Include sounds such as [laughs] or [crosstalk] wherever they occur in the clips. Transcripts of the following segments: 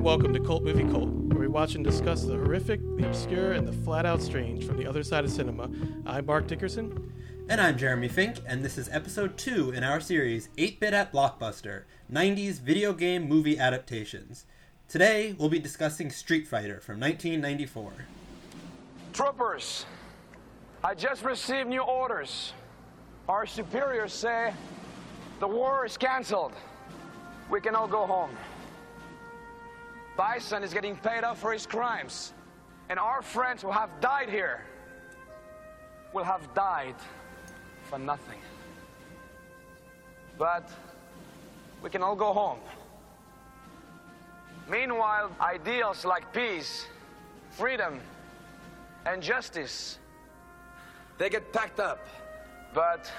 and welcome to Cult Movie Cult, where we watch and discuss the horrific, the obscure, and the flat out strange from the other side of cinema. I'm Mark Dickerson. And I'm Jeremy Fink, and this is episode 2 in our series 8 Bit at Blockbuster 90s video game movie adaptations. Today, we'll be discussing Street Fighter from 1994. Troopers, I just received new orders. Our superiors say the war is canceled. We can all go home. Bison is getting paid off for his crimes. And our friends who have died here will have died for nothing. But we can all go home. Meanwhile, ideals like peace, freedom, and justice, they get packed up. But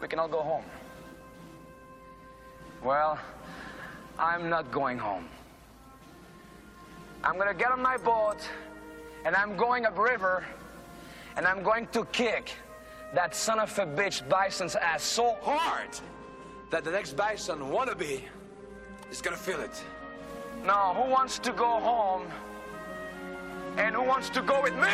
we can all go home. Well, I'm not going home. I'm gonna get on my boat and I'm going upriver and I'm going to kick that son of a bitch Bison's ass so hard that the next Bison wannabe is gonna feel it. Now, who wants to go home and who wants to go with me?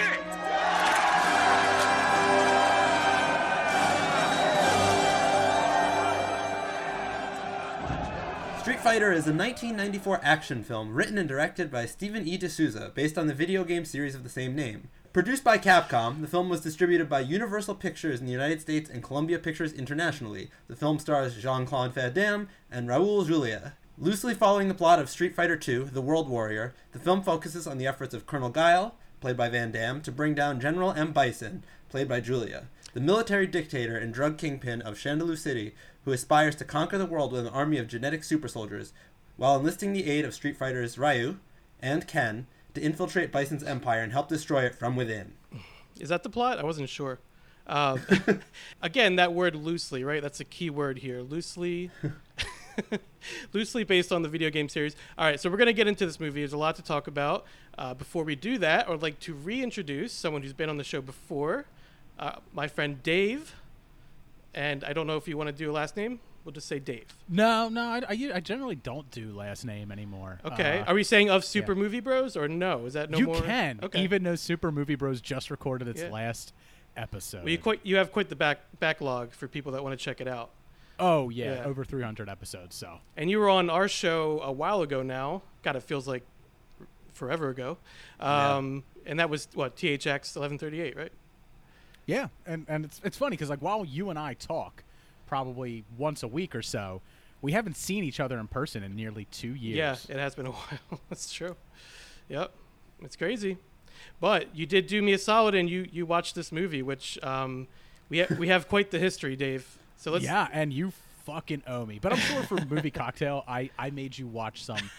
Street Fighter is a 1994 action film written and directed by Stephen E. D'Souza based on the video game series of the same name. Produced by Capcom, the film was distributed by Universal Pictures in the United States and Columbia Pictures internationally. The film stars Jean Claude Van Damme and Raul Julia. Loosely following the plot of Street Fighter II The World Warrior, the film focuses on the efforts of Colonel Guile, played by Van Damme, to bring down General M. Bison, played by Julia, the military dictator and drug kingpin of Shadaloo City, who aspires to conquer the world with an army of genetic super soldiers, while enlisting the aid of Street Fighters Ryu and Ken to infiltrate Bison's empire and help destroy it from within. Is that the plot? I wasn't sure. Uh, [laughs] again, that word loosely, right? That's a key word here. Loosely. [laughs] loosely based on the video game series. All right, so we're going to get into this movie. There's a lot to talk about. Uh, before we do that, I would like to reintroduce someone who's been on the show before, uh, my friend Dave. And I don't know if you want to do a last name. We'll just say Dave. No, no, I, I, I generally don't do last name anymore. Okay. Uh, Are we saying of Super Movie Bros or no? Is that no you more? can, Okay. even though Super Movie Bros just recorded its Yeah. last episode. Well, you quite you have quite the back backlog for people that want to check it out. oh yeah, Yeah. over 300 episodes. So And you were on our show a while ago now. God, it feels like forever ago. Um, And that was what THX 1138, right? Yeah, and and it's it's funny because like while you and I talk, probably once a week or so, we haven't seen each other in person in nearly two years. Yeah, it has been a [laughs] while. That's true. Yep, it's crazy. But you did do me a solid, and you you watched this movie, which um, we ha- we have quite the history, Dave. So let's yeah, and you fucking owe me. But I'm sure for movie cocktail, I I made you watch some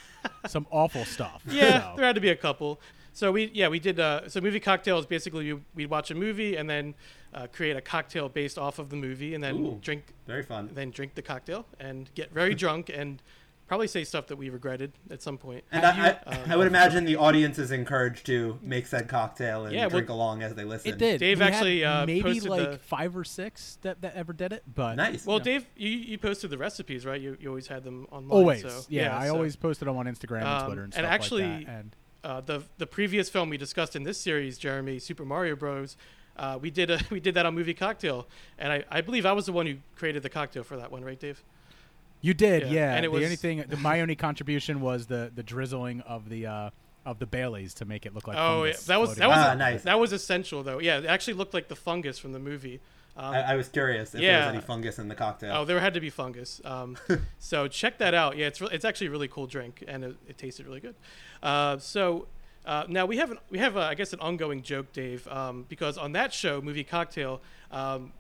some awful stuff. [laughs] Yeah, so. there had to be a couple. So we yeah we did uh, so movie cocktail is basically you, we'd watch a movie and then uh, create a cocktail based off of the movie and then Ooh. drink Very fun. then drink the cocktail and get very [laughs] drunk and probably say stuff that we regretted at some point. And I, I, uh, I would imagine the audience is encouraged to make said cocktail and Yeah, well- drink along as they listen. It did. Dave We had actually, uh, maybe like the- five or six that, that ever did it, but Nice. Well, Dave, you, you posted the recipes, right? You, you always had them online. always, so, yeah, I so, always posted them on Instagram and Um, Twitter and and stuff actually- like that. And uh, the the previous film we discussed in this series, Jeremy, Super Mario Bros. Uh, we did a [laughs] we did that on Movie Cocktail, and I, I believe I was the one who created the cocktail for that one, right, Dave? you did, yeah, yeah. and it the was- only thing, the, my only contribution was the the drizzling of the uh, of the Baileys to make it look like. Oh, yeah, that was that was Ah, nice. that was essential though. Yeah, it actually looked like the fungus from the movie. Um, I, I was curious if there was any fungus in the cocktail. Oh, there had to be fungus. Um, [laughs] so check that out. Yeah, it's re- it's actually a really cool drink, and it, it tasted really good. Uh, so uh, now we have an, we have uh, I guess an ongoing joke, Dave, um, because on that show, movie cocktail, um,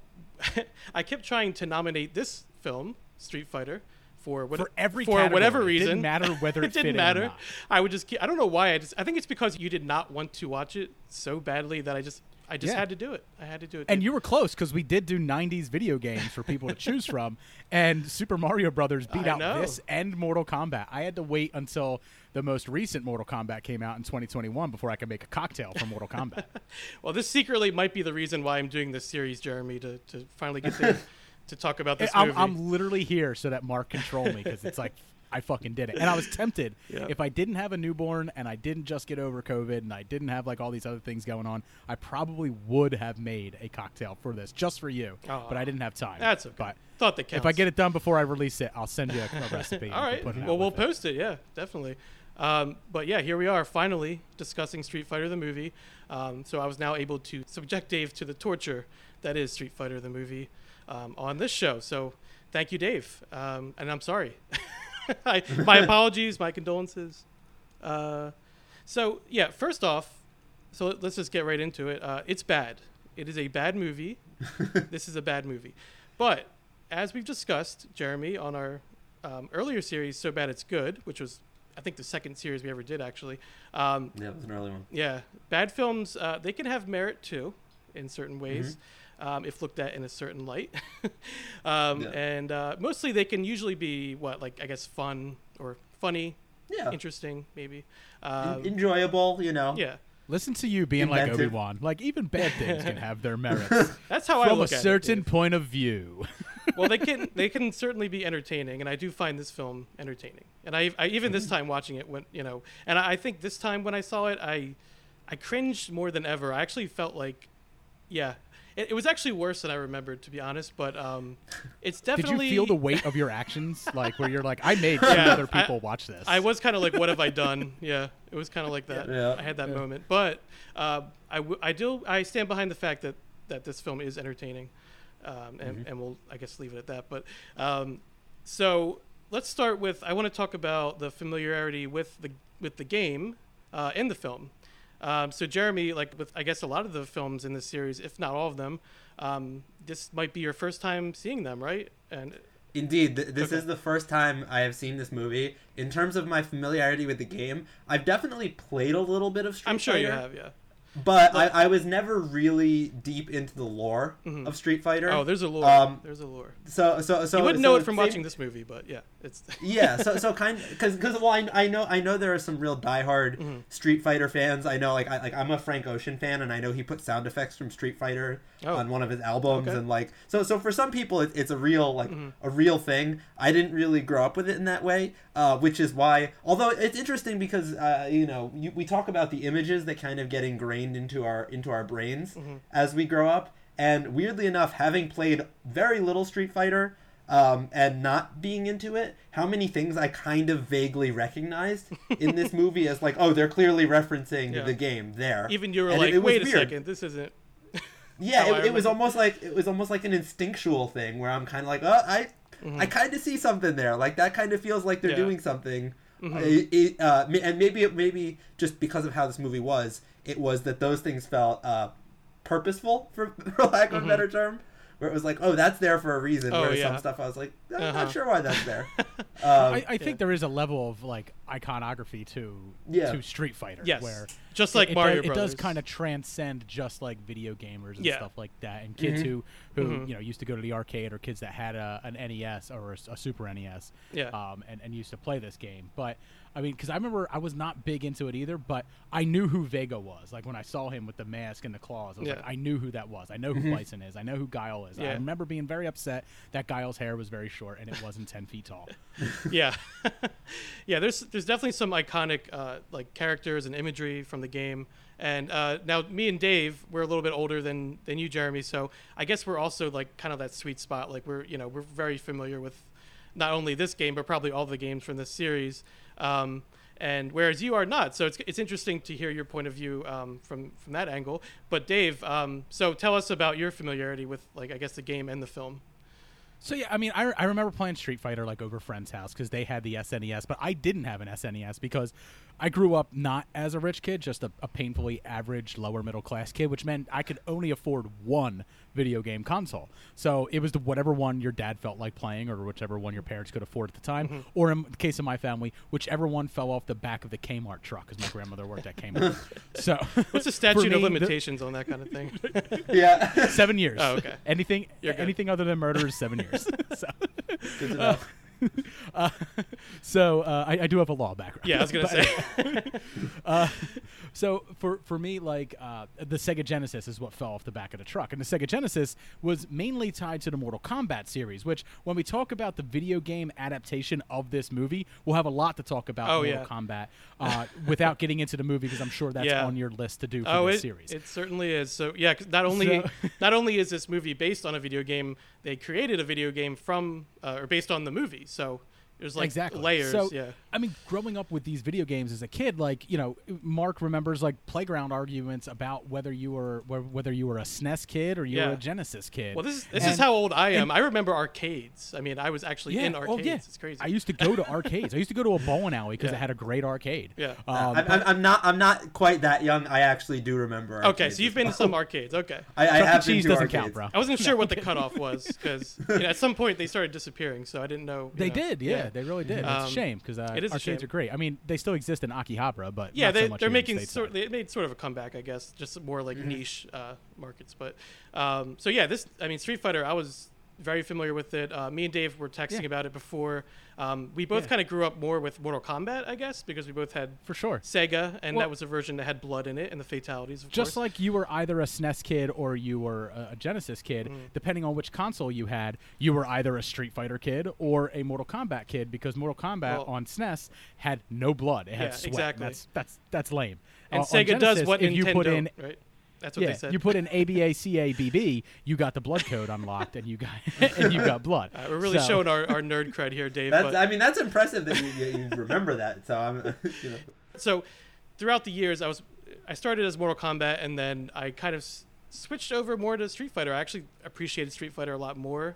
[laughs] I kept trying to nominate this film, Street Fighter. For, what, For every for whatever category. It reason, didn't matter [laughs] whether it it didn't in or matter. not. I would just keep, I don't know why I just I think it's because you did not want to watch it so badly that I just I just Yeah. had to do it. I had to do it. And you were close because we did do '90s video games for people to choose from, [laughs] and Super Mario Brothers beat I out know. this and Mortal Kombat. I had to wait until the most recent Mortal Kombat came out in 2021 before I could make a cocktail for Mortal Kombat. [laughs] Well, this secretly might be the reason why I'm doing this series, Jeremy, to, to finally get there [laughs] to talk about this I'm, movie. I'm literally here so that Mark control me because it's like I fucking did it. And I was tempted [laughs] Yeah. if I didn't have a newborn and I didn't just get over COVID and I didn't have like all these other things going on, I probably would have made a cocktail for this just for you. But I didn't have time. That's okay. But Thought that counts. if I get it done before I release it, I'll send you a, a [laughs] recipe. All right. Well, we'll it. post it. Yeah, definitely. Um, but yeah, here we are, finally discussing Street Fighter the movie. Um, so I was now able to subject Dave to the torture that is Street Fighter the movie um, on this show. So thank you, Dave. Um, and I'm sorry. [laughs] [laughs] I, my apologies, my condolences. Uh, so yeah, first off, so let's just get right into it. Uh, it's bad. It is a bad movie. [laughs] this is a bad movie. But as we've discussed, Jeremy, on our um, earlier series, So Bad It's Good, which was, I think, the second series we ever did, actually. Um, Yeah, it was an early one. yeah, bad films, uh, they can have merit too, in certain ways, um, if looked at in a certain light. [laughs] um, Yeah. And uh, mostly they can usually be, what, like, I guess, fun or funny, Yeah. interesting, maybe. En- Um, enjoyable, you know. yeah. Listen to you being like Inventive. Obi Wan. Like even bad [laughs] things can have their merits [laughs] That's how I from a look at it, certain Dave. point of view. well, they can they can certainly be entertaining, and I do find this film entertaining. And I, I even this time watching it, when you know, and I, I think this time when I saw it, I I cringed more than ever. I actually felt like, yeah, it, it was actually worse than I remembered, to be honest. But um, [laughs] it's definitely. Did you feel the weight of your actions? [laughs] Like where you're like, I made two Yeah, other I- people watch this. I was kind of like, what have I done? Yeah, it was kind of like that. Yeah. I had that Yeah. moment, but uh, I, w- I do I stand behind the fact that that this film is entertaining, um, and, and we'll I guess leave it at that. But um, so let's start with I want to talk about the familiarity with the with the game uh, in the film. Um, so Jeremy, like with I guess a lot of the films in this series, if not all of them, um, this might be your first time seeing them, right? And Indeed, th- this Okay. is the first time I have seen this movie. In terms of my familiarity with the game, I've definitely played a little bit of Street Fighter. I'm sure you have, yeah. but I, I was never really deep into the lore Mhm. of Street Fighter. Oh, there's a lore. Um, there's a lore. so so so you wouldn't so know it from same- watching this movie, but yeah, it's [laughs] yeah, so so kind because because well I, I know I know there are some real diehard Mm-hmm. Street Fighter fans. I know like I like I'm a Frank Ocean fan, and I know he put sound effects from Street Fighter Oh. on one of his albums, Okay. and like so so for some people it, it's a real like Mm-hmm. a real thing. I didn't really grow up with it in that way, uh, which is why. Although it's interesting because uh, you know you, we talk about the images that kind of get ingrained into our into our brains Mm-hmm. as we grow up, and weirdly enough, having played very little Street Fighter um, and not being into it, how many things I kind of vaguely recognized in this [laughs] movie as like, oh, they're clearly referencing Yeah. the game there. even you were And like, it- it wait a weird. second, this isn't. [laughs] Yeah, it, it was almost like it was almost like an instinctual thing where I'm kind of like, oh, I, I kind of see something there. Like that kind of feels like they're Mm-hmm. Yeah. doing something. Mhm. Uh, and maybe it maybe just because of how this movie was, it was that those things felt uh, purposeful, for, [laughs] for lack of a better term. Where it was like, oh, that's there for a reason. Mm-hmm. Oh, whereas yeah. some stuff I was like, I'm Uh-huh. not sure why that's there. [laughs] Um, I, I think yeah. there is a level of like iconography to Yeah. to Street Fighter. Yes, where just like it, Mario does, It does kind of transcend just like video gamers and Yeah. stuff like that, and kids Mhm. who who Mhm. you know used to go to the arcade or kids that had a, an NES or a Super NES, Yeah. um, and and used to play this game. But I mean, because I remember I was not big into it either, but I knew who Vega was. Like when I saw him with the mask and the claws, I was Yeah. like, I knew who that was. I know who Bison is. I know who Guile is. I remember being very upset that Guile's hair was very short and it wasn't ten feet tall. [laughs] yeah, [laughs] yeah. There's there's definitely some iconic uh, like characters and imagery from the game. And uh, now me and Dave, we're a little bit older than than you, Jeremy. So I guess we're also like kind of that sweet spot. Like we're you know we're very familiar with not only this game but probably all the games from this series. Um, and whereas you are not, so it's, it's interesting to hear your point of view um, from from that angle. But Dave, um, so tell us about your familiarity with like I guess the game and the film. So yeah, I mean, I, I remember playing Street Fighter like over friend's house because they had the SNES, but I didn't have an SNES because I grew up not as a rich kid, just a, a painfully average lower middle class kid, which meant I could only afford one video game console. So it was the whatever one your dad felt like playing, or whichever one your parents could afford at the time, or in the case of my family, whichever one fell off the back of the Kmart truck, because my grandmother worked at Kmart. [laughs] so What's the statute me, of the- limitations on that kind of thing? [laughs] yeah, seven years. Oh, okay. Anything anything other than murder is seven years. [laughs] so, good to know. uh, [laughs] so uh, I, I do have a law background. Yeah, I was gonna [laughs] say. [laughs] uh, so for for me, like uh, the Sega Genesis is what fell off the back of the truck, and the Sega Genesis was mainly tied to the Mortal Kombat series. Which, when we talk about the video game adaptation of this movie, we'll have a lot to talk about Oh, Mortal yeah. Kombat uh, without getting into the movie because I'm sure that's Yeah. on your list to do for oh, this it, series. it certainly is. So yeah, 'cause not only So- not only is this movie based on a video game, they created a video game from uh, or based on the movie. So there's like exactly layers. So, yeah. I mean, growing up with these video games as a kid, like you know, Mark remembers like playground arguments about whether you were whether you were a SNES kid or you were a Genesis kid. Well, this is this And- is how old I am. I remember arcades. I mean, I was actually yeah, in oh, arcades. yeah. It's crazy. I used to go to arcades. I used to go to a bowling alley because Yeah. it had a great arcade. Yeah. Um, I'm, I'm, I'm not. I'm not quite that young. I actually do remember. okay, so you've as been to some arcades. Okay. [laughs] I, I Chuck have been Cheese doesn't arcades. count, bro. I wasn't sure what the [laughs] cutoff was because you know, at some point they started disappearing, so I didn't know. They know. did, yeah, they really did. it's Um, a shame because uh, it is arcades are great. I mean, they still exist in Akihabara, but yeah, they, so they're making sort. They made sort of a comeback, I guess, just more like Mm-hmm. niche uh, markets. But um, so yeah, this. I mean, Street Fighter. I was very familiar with it. Uh, me and Dave were texting Yeah. about it before. Um, we both Yeah. kind of grew up more with Mortal Kombat, I guess, because we both had for sure. Sega, and Well- that was a version that had blood in it and the fatalities. Of Just course. like you were either a SNES kid or you were a, Genesis kid, Mm-hmm. depending on which console you had, you were either a Street Fighter kid or a Mortal Kombat kid because Mortal Kombat Well- on SNES had no blood; it had Yeah, sweat. exactly. That's that's that's lame. and Uh, Sega does what if Nintendo. you put in right? That's what yeah, they said. you put in [laughs] A B A C A B B, you got the blood code unlocked, and you got [laughs] [laughs] and you got blood. Uh, we're really So- showing our, our nerd cred here, Dave. That's. but- I mean, that's impressive that you, you, you remember that. So I'm. You know. so throughout the years i was i started as mortal kombat and then i kind of s- switched over more to street fighter i actually appreciated street fighter a lot more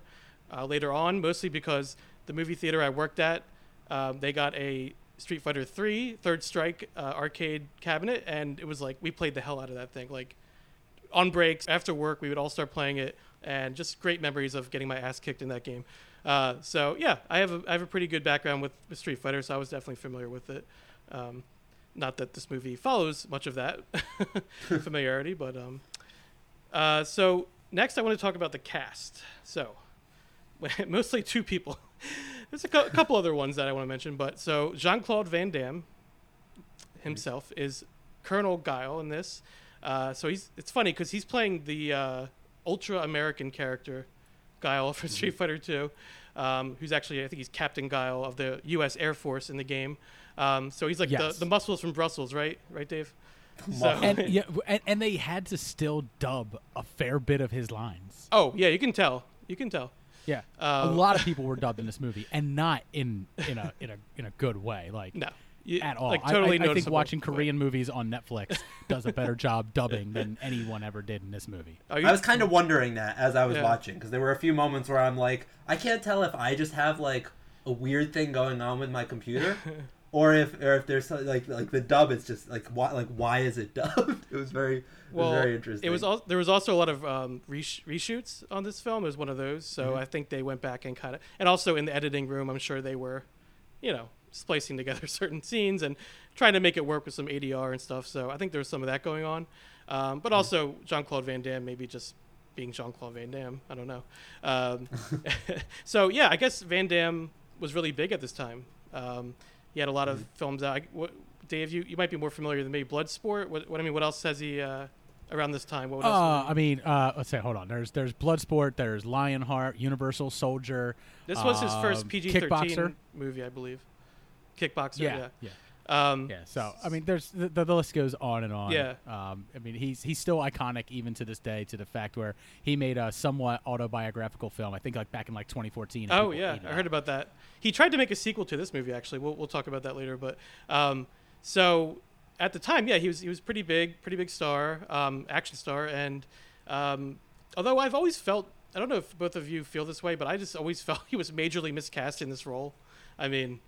uh, later on mostly because the movie theater i worked at um, they got a street fighter 3 third strike uh, arcade cabinet and it was like we played the hell out of that thing like on breaks after work we would all start playing it and just great memories of getting my ass kicked in that game uh, so yeah i have a, I have a pretty good background with, street fighter so i was definitely familiar with it um, not that this movie follows much of that [laughs] familiarity, but um, uh, so next I want to talk about the cast. So [laughs] mostly two people. [laughs] There's a, a couple other ones that I want to mention, but so Jean Claude Van Damme himself is Colonel Guile in this. Uh, so he's it's funny because he's playing the uh, ultra American character Guile from Street Fighter 2, um, who's actually I think he's Captain Guile of the U.S. Air Force in the game. Um, so he's like Yes. the, the muscles from Brussels, right? Right, Dave. So, and yeah, and, and they had to still dub a fair bit of his lines. oh yeah, you can tell. You can tell. Yeah, Uh, a lot of people were dubbed in this movie, and not in in a in a in a good way. Like [laughs] No, You- at all. Like I- totally I, I, think noticeable, watching but- Korean movies on Netflix [laughs] does a better job dubbing than anyone ever did in this movie. You- I was kind of wondering that as I was Yeah. watching because there were a few moments where I'm like, I can't tell if I just have like a weird thing going on with my computer, [laughs] or if or if there's some- like like the dub is just like why like why is it [laughs] dubbed? It was very it well, was very interesting. It was al- there was also a lot of um, resh- reshoots on this film. It was one of those, so Mm-hmm. I think they went back and kind of, and also in the editing room, I'm sure they were, you know, splicing together [laughs] certain scenes and trying to make it work with some ADR and stuff. So I think there's some of that going on, um, Mm-hmm. but also Jean Claude Van Damme maybe just being Jean Claude Van Damme. I don't know. Um, [laughs] [laughs] so yeah, I guess Van Damme was really big at this time. Um, he had a lot of Mm-hmm. films out. I- What, Dave, you, you might be more familiar than me. Bloodsport. What, what I mean, what else has he uh, around this time? What? Uh, I mean, uh, let's say, hold on. There's there's Bloodsport. There's Lionheart, Universal Soldier. this was his um, first PG-13 Kickboxer. movie, I believe. Kickboxer. Yeah, Yeah. yeah, Um, yeah. So I mean, there's the, the list goes on and on. Yeah. Um, I mean, he's he's still iconic even to this day. To the fact where he made a somewhat autobiographical film. I think like back in like 2014. Oh yeah, I heard about that. He tried to make a sequel to this movie. Actually, we'll we'll talk about that later. But um, so at the time, yeah, he was he was pretty big, pretty big star, um, action star, and um, although I've always felt, I don't know if both of you feel this way, but I just always [laughs] felt he was majorly miscast in this role. I mean,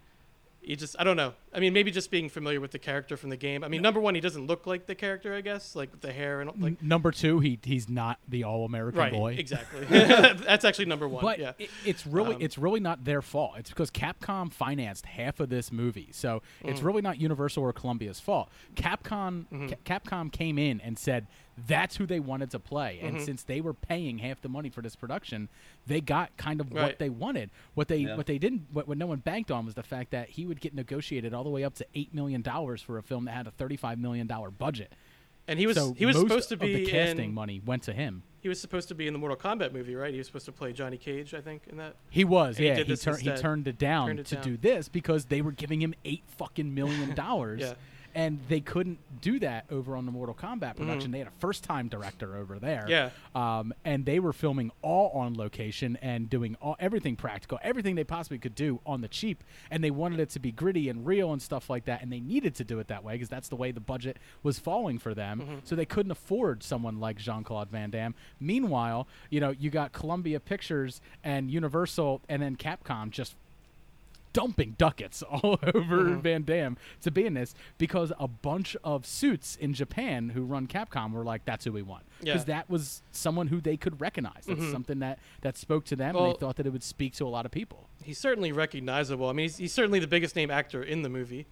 he just, I don't know. I mean, maybe just being familiar with the character from the game. I mean, number one, he doesn't look like the character, I guess, like with the hair and like. N- number two, he he's not the all American Right, boy. exactly. [laughs] [laughs] That's actually number one. But yeah. it, it's really Um, it's really not their fault. It's because Capcom financed half of this movie, so Mm. it's really not Universal or Columbia's fault. Capcom Mm-hmm. Ca- Capcom came in and said that's who they wanted to play, Mm-hmm. and since they were paying half the money for this production, they got kind of Right. what they wanted. What they Yeah. what they didn't what, what no one banked on was the fact that he would get negotiated all the way up to eight million dollars for a film that had a thirty five million dollar budget. and he was so he was most supposed to of be the casting in, money went to him. he was supposed to be in the Mortal Kombat movie, right? He was supposed to play Johnny Cage, I think, in that. He was, And yeah. He, this tur- he turned it down Turned it to down. do this because they were giving him eight fucking million [laughs] dollars. Yeah. And they couldn't do that over on the Mortal Kombat production. They had a first time director over there. Mm-hmm. Yeah. Um, and they were filming all on location and doing all everything practical, everything they possibly could do on the cheap. And they wanted it to be gritty and real and stuff like that. And they needed to do it that way because that's the way the budget was falling for them. Mm-hmm. So they couldn't afford someone like Jean Claude Van Damme. Meanwhile, you know, you got Columbia Pictures and Universal and then Capcom just dumping ducats [laughs] all over Mm-hmm. Van Damme to be in this because a bunch of suits in Japan who run Capcom were like, "That's who we want," because Yeah. Mm-hmm. that was someone who they could recognize. That's something that that spoke to them, and they thought that it would speak to a lot of people. He's certainly recognizable. I mean, he's, he's certainly the biggest name actor in the movie,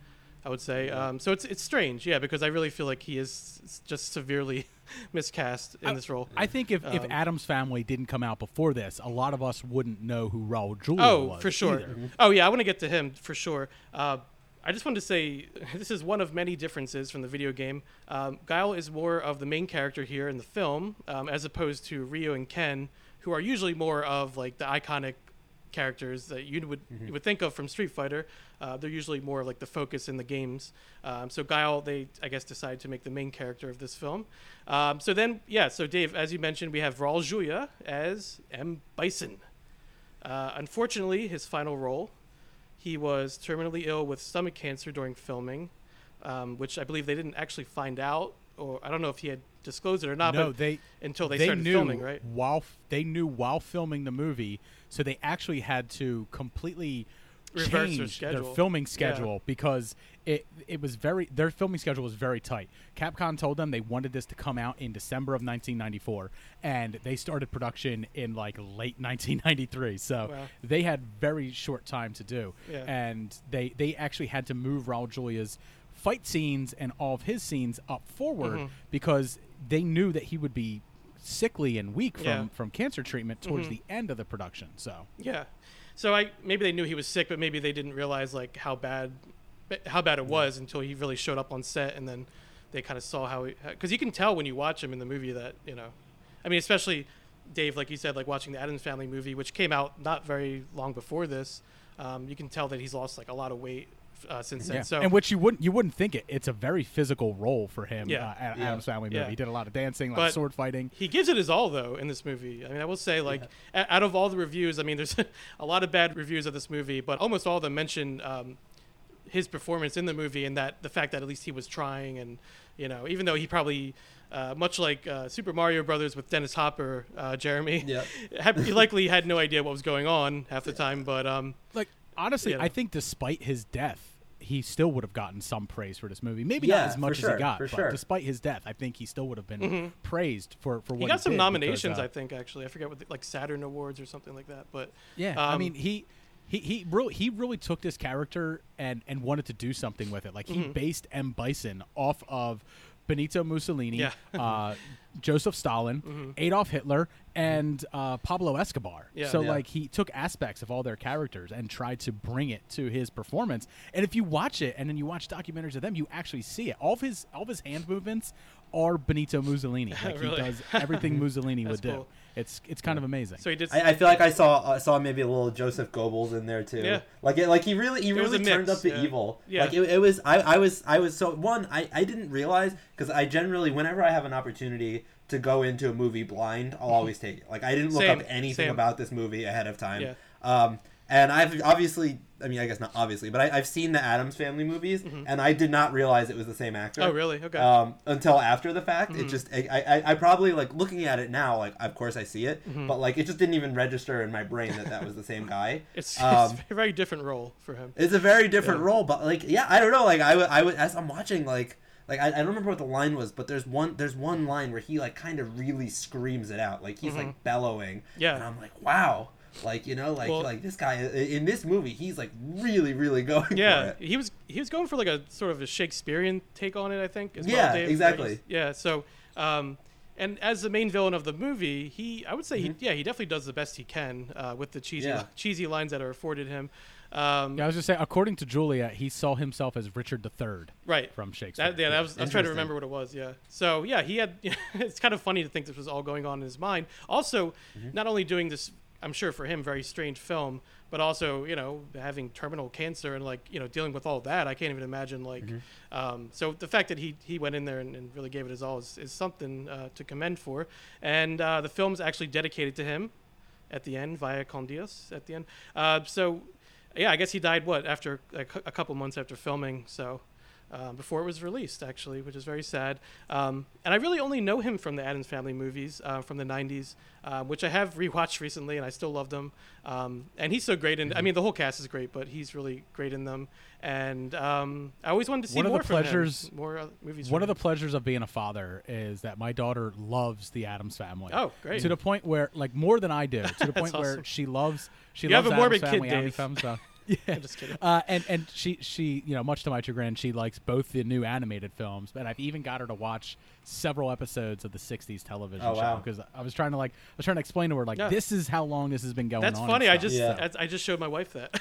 I would say. Um, so it's it's strange, yeah, because I really feel like he is just severely [laughs] miscast in this role. I think if, if Um, Addams Family didn't come out before this, a lot of us wouldn't know who Raul Julia Oh, was. for sure. either. Oh, yeah, I want to get to him for sure. Uh, I just wanted to say [laughs] this is one of many differences from the video game. Um, Guile is more of the main character here in the film, um, as opposed to Ryu and Ken, who are usually more of like the iconic characters that you would you would think of from Street Fighter. Uh, they're usually more like the focus in the games. Um, so Guile, they I guess decided to make the main character of this film. Um, so then, yeah. So Dave, as you mentioned, we have Raul Julia as M Bison. Uh, unfortunately, his final role, he was terminally ill with stomach cancer during filming, um, which I believe they didn't actually find out, or I don't know if he had disclosed it or not. No, but they until they, they started filming, right? while f- they knew while filming the movie, so they actually had to completely Reverse their change schedule. filming Yeah. schedule because it it was very their filming schedule was very tight. Capcom told them they wanted this to come out in December of 1994, and they started production in like late [laughs] 1993. So Wow. they had very short time to do, Yeah. and they they actually had to move Raul Julia's fight scenes and all of his scenes up forward Mm-hmm. because they knew that he would be sickly and weak from, Yeah. from cancer treatment towards Mhm. the end of the production. So Yeah. So I maybe they knew he was sick, but maybe they didn't realize like how bad how bad it was until he really showed up on set, and then they kind of saw how because you can tell when you watch him in the movie that you know, I mean, especially Dave, like you said, like watching the Addams Family movie, which came out not very long before this, um, you can tell that he's lost like a lot of weight uh, since then. yeah, So and which you wouldn't you wouldn't think it. It's a very physical role for him. Yeah. uh, at Yeah. Family movie. Yeah. He did a lot of dancing, a lot of sword fighting. He gives it his all though in this movie. I mean, I will say like a- out of all the reviews, I mean, there's [laughs] a lot of bad reviews of this movie, but almost all of them mention um, his performance in the movie and that the fact that at least he was trying and you know even though he probably uh, much like uh, Super Mario Brothers with Dennis Hopper, uh, Jeremy, Yep. [laughs] had, he likely had no idea what was going on half the time. But um, Like honestly, Yeah. I think despite his death. He still would have gotten some praise for this movie. Maybe Yeah, not as for much as he got, for but sure. despite his death, I think he still would have been praised for for what he got some did because, nominations, uh, I think. Actually, I forget what the, like Saturn Awards or something like that. But Yeah, I um, mean he. He, he really he really took this character and, and wanted to do something with it. Like he based M Bison off of Benito Mussolini, Yeah. uh, Joseph Stalin, Adolf Hitler, and uh, Pablo Escobar. Yeah. so Yeah. like he took aspects of all their characters and tried to bring it to his performance. And if you watch it and then you watch documentaries of them, you actually see it. All of his all of his hand movements are Benito Mussolini. [laughs] Like Really? he does everything [laughs] Mussolini would do. Cool. It's it's kind of amazing. so he did. I, I feel like I saw I saw maybe a little Joseph Goebbels in there too. Yeah. Like it, like he really he It really turned mix, up the yeah. evil. Yeah. Like it, it was I, I was I was so one I, I didn't realize because I generally whenever I have an opportunity to go into a movie blind I'll always take it. Like I didn't look Same, up anything same. about this movie ahead of time. Yeah. Um and I've obviously, I mean, I guess not obviously, but I, I've seen the Addams Family movies, and I did not realize it was the same actor. Mm-hmm. Oh, really? Okay. Um, until after the fact, Mm-hmm. it just I, I I probably like looking at it now, like of course I see it, Mm-hmm. but like it just didn't even register in my brain that that was the same guy. [laughs] It's, um, it's a very different role for him. it's a very different role, but like yeah, I don't know. Like I would I would as I'm watching like. Like I, I don't remember what the line was, but there's one there's one line where he like kind of really screams it out, like he's like bellowing. Mm-hmm. Yeah. and I'm like, wow, like you know, like Well- like this guy in this movie, he's like really really [laughs] going for Yeah, it. he was he was going for like a sort of a Shakespearean take on it, I think. As Yeah, well, Dave, exactly. right? Yeah, so um, and as the main villain of the movie, he I would say he yeah he definitely does the best he can uh, with the cheesy Mm-hmm. Yeah. cheesy lines that are afforded him. Um, Yeah, I was just saying. According to Julia, he saw himself as Richard III right from Shakespeare. That, yeah, that was, I was trying to remember what it was. Yeah. So yeah, he had. [laughs] it's kind of funny to think this was all going on in his mind. Also, Mm-hmm. not only doing this, I'm sure for him, very strange film, but also you know having terminal cancer and like you know dealing with all that. I can't even imagine like. Mm-hmm. Um, so the fact that he he went in there and, and really gave it his all is, is something uh, to commend for. And uh, the film's actually dedicated to him at the end Vaya Con Dios at the end. Uh, so yeah, I guess he died what after a couple months after filming. So um, before it was released, actually, which is very sad. Um, and I really only know him from the Addams Family movies uh, from the '90s, uh, which I have [laughs] rewatched recently, and I still love them. Um, and he's so great in. I mean, the whole cast is great, but he's really great in them. And um, I always wanted to see One of more the from him, pleasures- more uh, movies. One of the pleasures of being a father is that my daughter loves the Addams Family. Oh, great. To the point where, like, more than I do. To the [laughs] point awesome. where she loves. She You have loves a morbid Addams kid, Addams Dave. Family [laughs] stuff. Yeah. I'm just kidding. Uh, and and she she you know much to my chagrin she likes both the new animated films and I've even got her to watch several episodes of the '60s television Oh, show wow. because I was trying to like I was trying to explain to her like Yeah. this is how long this has been going That's on. funny. I just Yeah. that's- I just showed my wife that.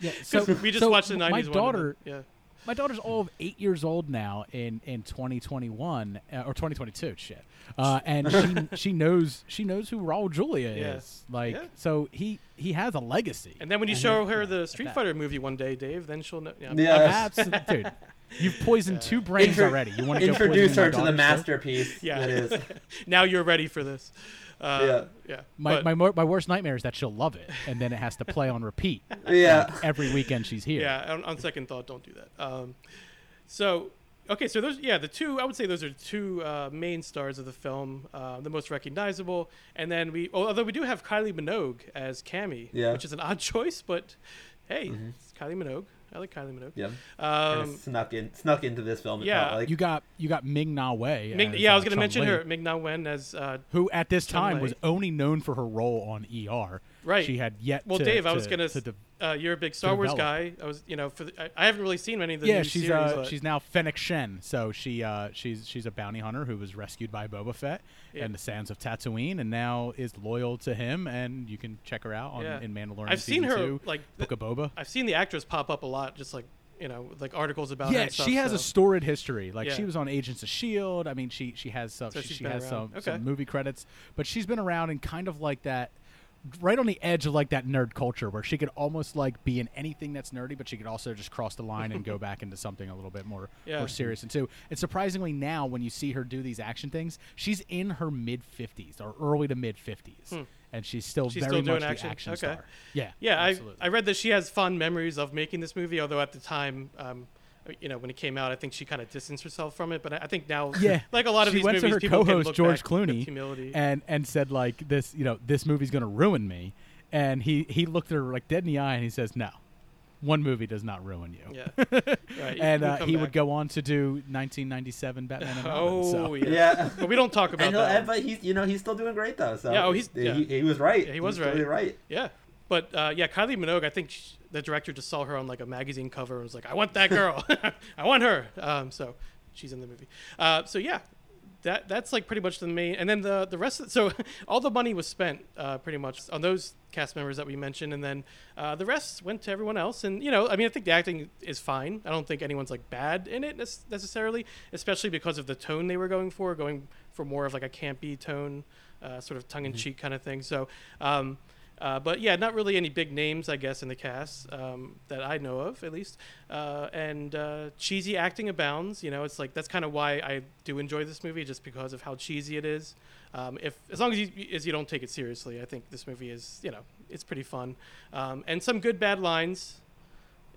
yeah, [laughs] so we just so watched the '90s my one. and daughter yeah. My daughter's all of eight years old now in in 2021 uh, or 2022 shit uh, and she [laughs] she knows she knows who Raul Julia Yeah. is like Yeah. so he he has a legacy And then when you show her the Street that. Fighter movie one day, Dave, then she'll know. Yeah. Yeah. Absolutely, dude. You've poisoned two brains Intro- already. You want to Introduce her to the masterpiece Yeah. that is. [laughs] now you're ready for this. Uh, Yeah. Yeah. My, But- my my worst nightmare is that she'll love it, and then it has to play on repeat [laughs] Yeah. every weekend she's here. yeah. On, on second thought, don't do that. Um, so okay, so those yeah the two I would say those are two uh, main stars of the film, uh, the most recognizable, and then we oh, although we do have Kylie Minogue as Cammy, Yeah. which is an odd [laughs] choice, but hey, it's Kylie Minogue. I like Kylie Minogue. Yeah. Kinda Um, snuck in, snuck into this film. Yeah, like. You got you got Ming Na Wei. Ming, as, yeah, I was uh, going to mention Chun-Li, her, Ming Na Wen as uh, who at this time Chun-Li. was only known for her role on ER. Right. She had yet. Well, to, Dave, I was gonna. to de- uh, you're a big Star Wars guy. I was, you know, for the, I, I haven't really seen many of the yeah, new she's series. uh, she's now Fennec Shand. So she uh, she's she's a bounty hunter who was rescued by Boba Fett Yeah. and the sands of Tatooine, and now is loyal to him. And you can check her out on Yeah. in Mandalorian. I've seen her two, like the- Book of Boba. I've seen the actress pop up a lot, just like you know, like articles about her. yeah, and stuff, she has a storied history. Like Yeah. she was on Agents of Shield. I mean, she she has some So she, she has around. some, Okay. some movie credits, but she's been around and kind of like that. Right on the edge of like that nerd culture, where she could almost like be in anything that's nerdy, but she could also just cross the line and go [laughs] back into something a little bit more Yeah. more serious. And too, and surprisingly now, when you see her do these action things, she's in her mid fifties or early to mid fifties, and she's still Hmm. She's very still doing much action? the action Okay. star. Yeah, Yeah, I. I read that she has fond memories of making this movie, although at the time, um, you know, when it came out, I think she kind of distanced herself from it. But I, I think now, Yeah, [laughs] like a lot of she these went movies, to her people can co-host look George back with Clooney humility. and and said like this, you know, this movie's gonna ruin me. And he he looked at her like dead in the eye and he says, "No, one movie does not ruin you." yeah, [laughs] right. And uh, come he would go on to do 1997 Batman and Robin. Oh so. yeah. Yeah. but we don't talk about And he'll, that. and, but he's you know he's still doing great though. So Yeah, oh, he's- he, yeah. he, he was right. Yeah, he was He's totally right. right. Yeah, but uh, yeah, Kylie Minogue. I think sh the director just saw her on like a magazine cover and was like, "I want that girl. [laughs] I want her." Um, so she's in the movie. Uh, so yeah, that that's like pretty much the main. And then the the rest. Of, so [laughs] all the money was spent uh, pretty much on those cast members that we mentioned, and then uh, the rest went to everyone else. And you know, I mean, I think the acting is fine. I don't think anyone's like bad in it necessarily, especially because of the tone they were going for, going for more of like a campy tone, uh, sort of tongue in cheek kind of thing. So. Um, Uh, but yeah, not really any big names, I guess, in the cast um, that I know of, at least. Uh, and uh, cheesy acting abounds. You know, it's like that's kind of why I do enjoy this movie, just because of how cheesy it is. Um, if as long as you as you don't take it seriously, I think this movie is you know it's pretty fun, um, and some good bad lines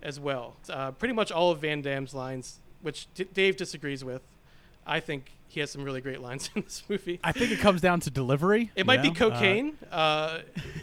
as well. Uh, pretty much all of Van Damme's lines, which D- Dave disagrees with. I think he has some really great lines [laughs] in this movie. I think it comes down to delivery. It might be know? Uh, cocaine. Uh,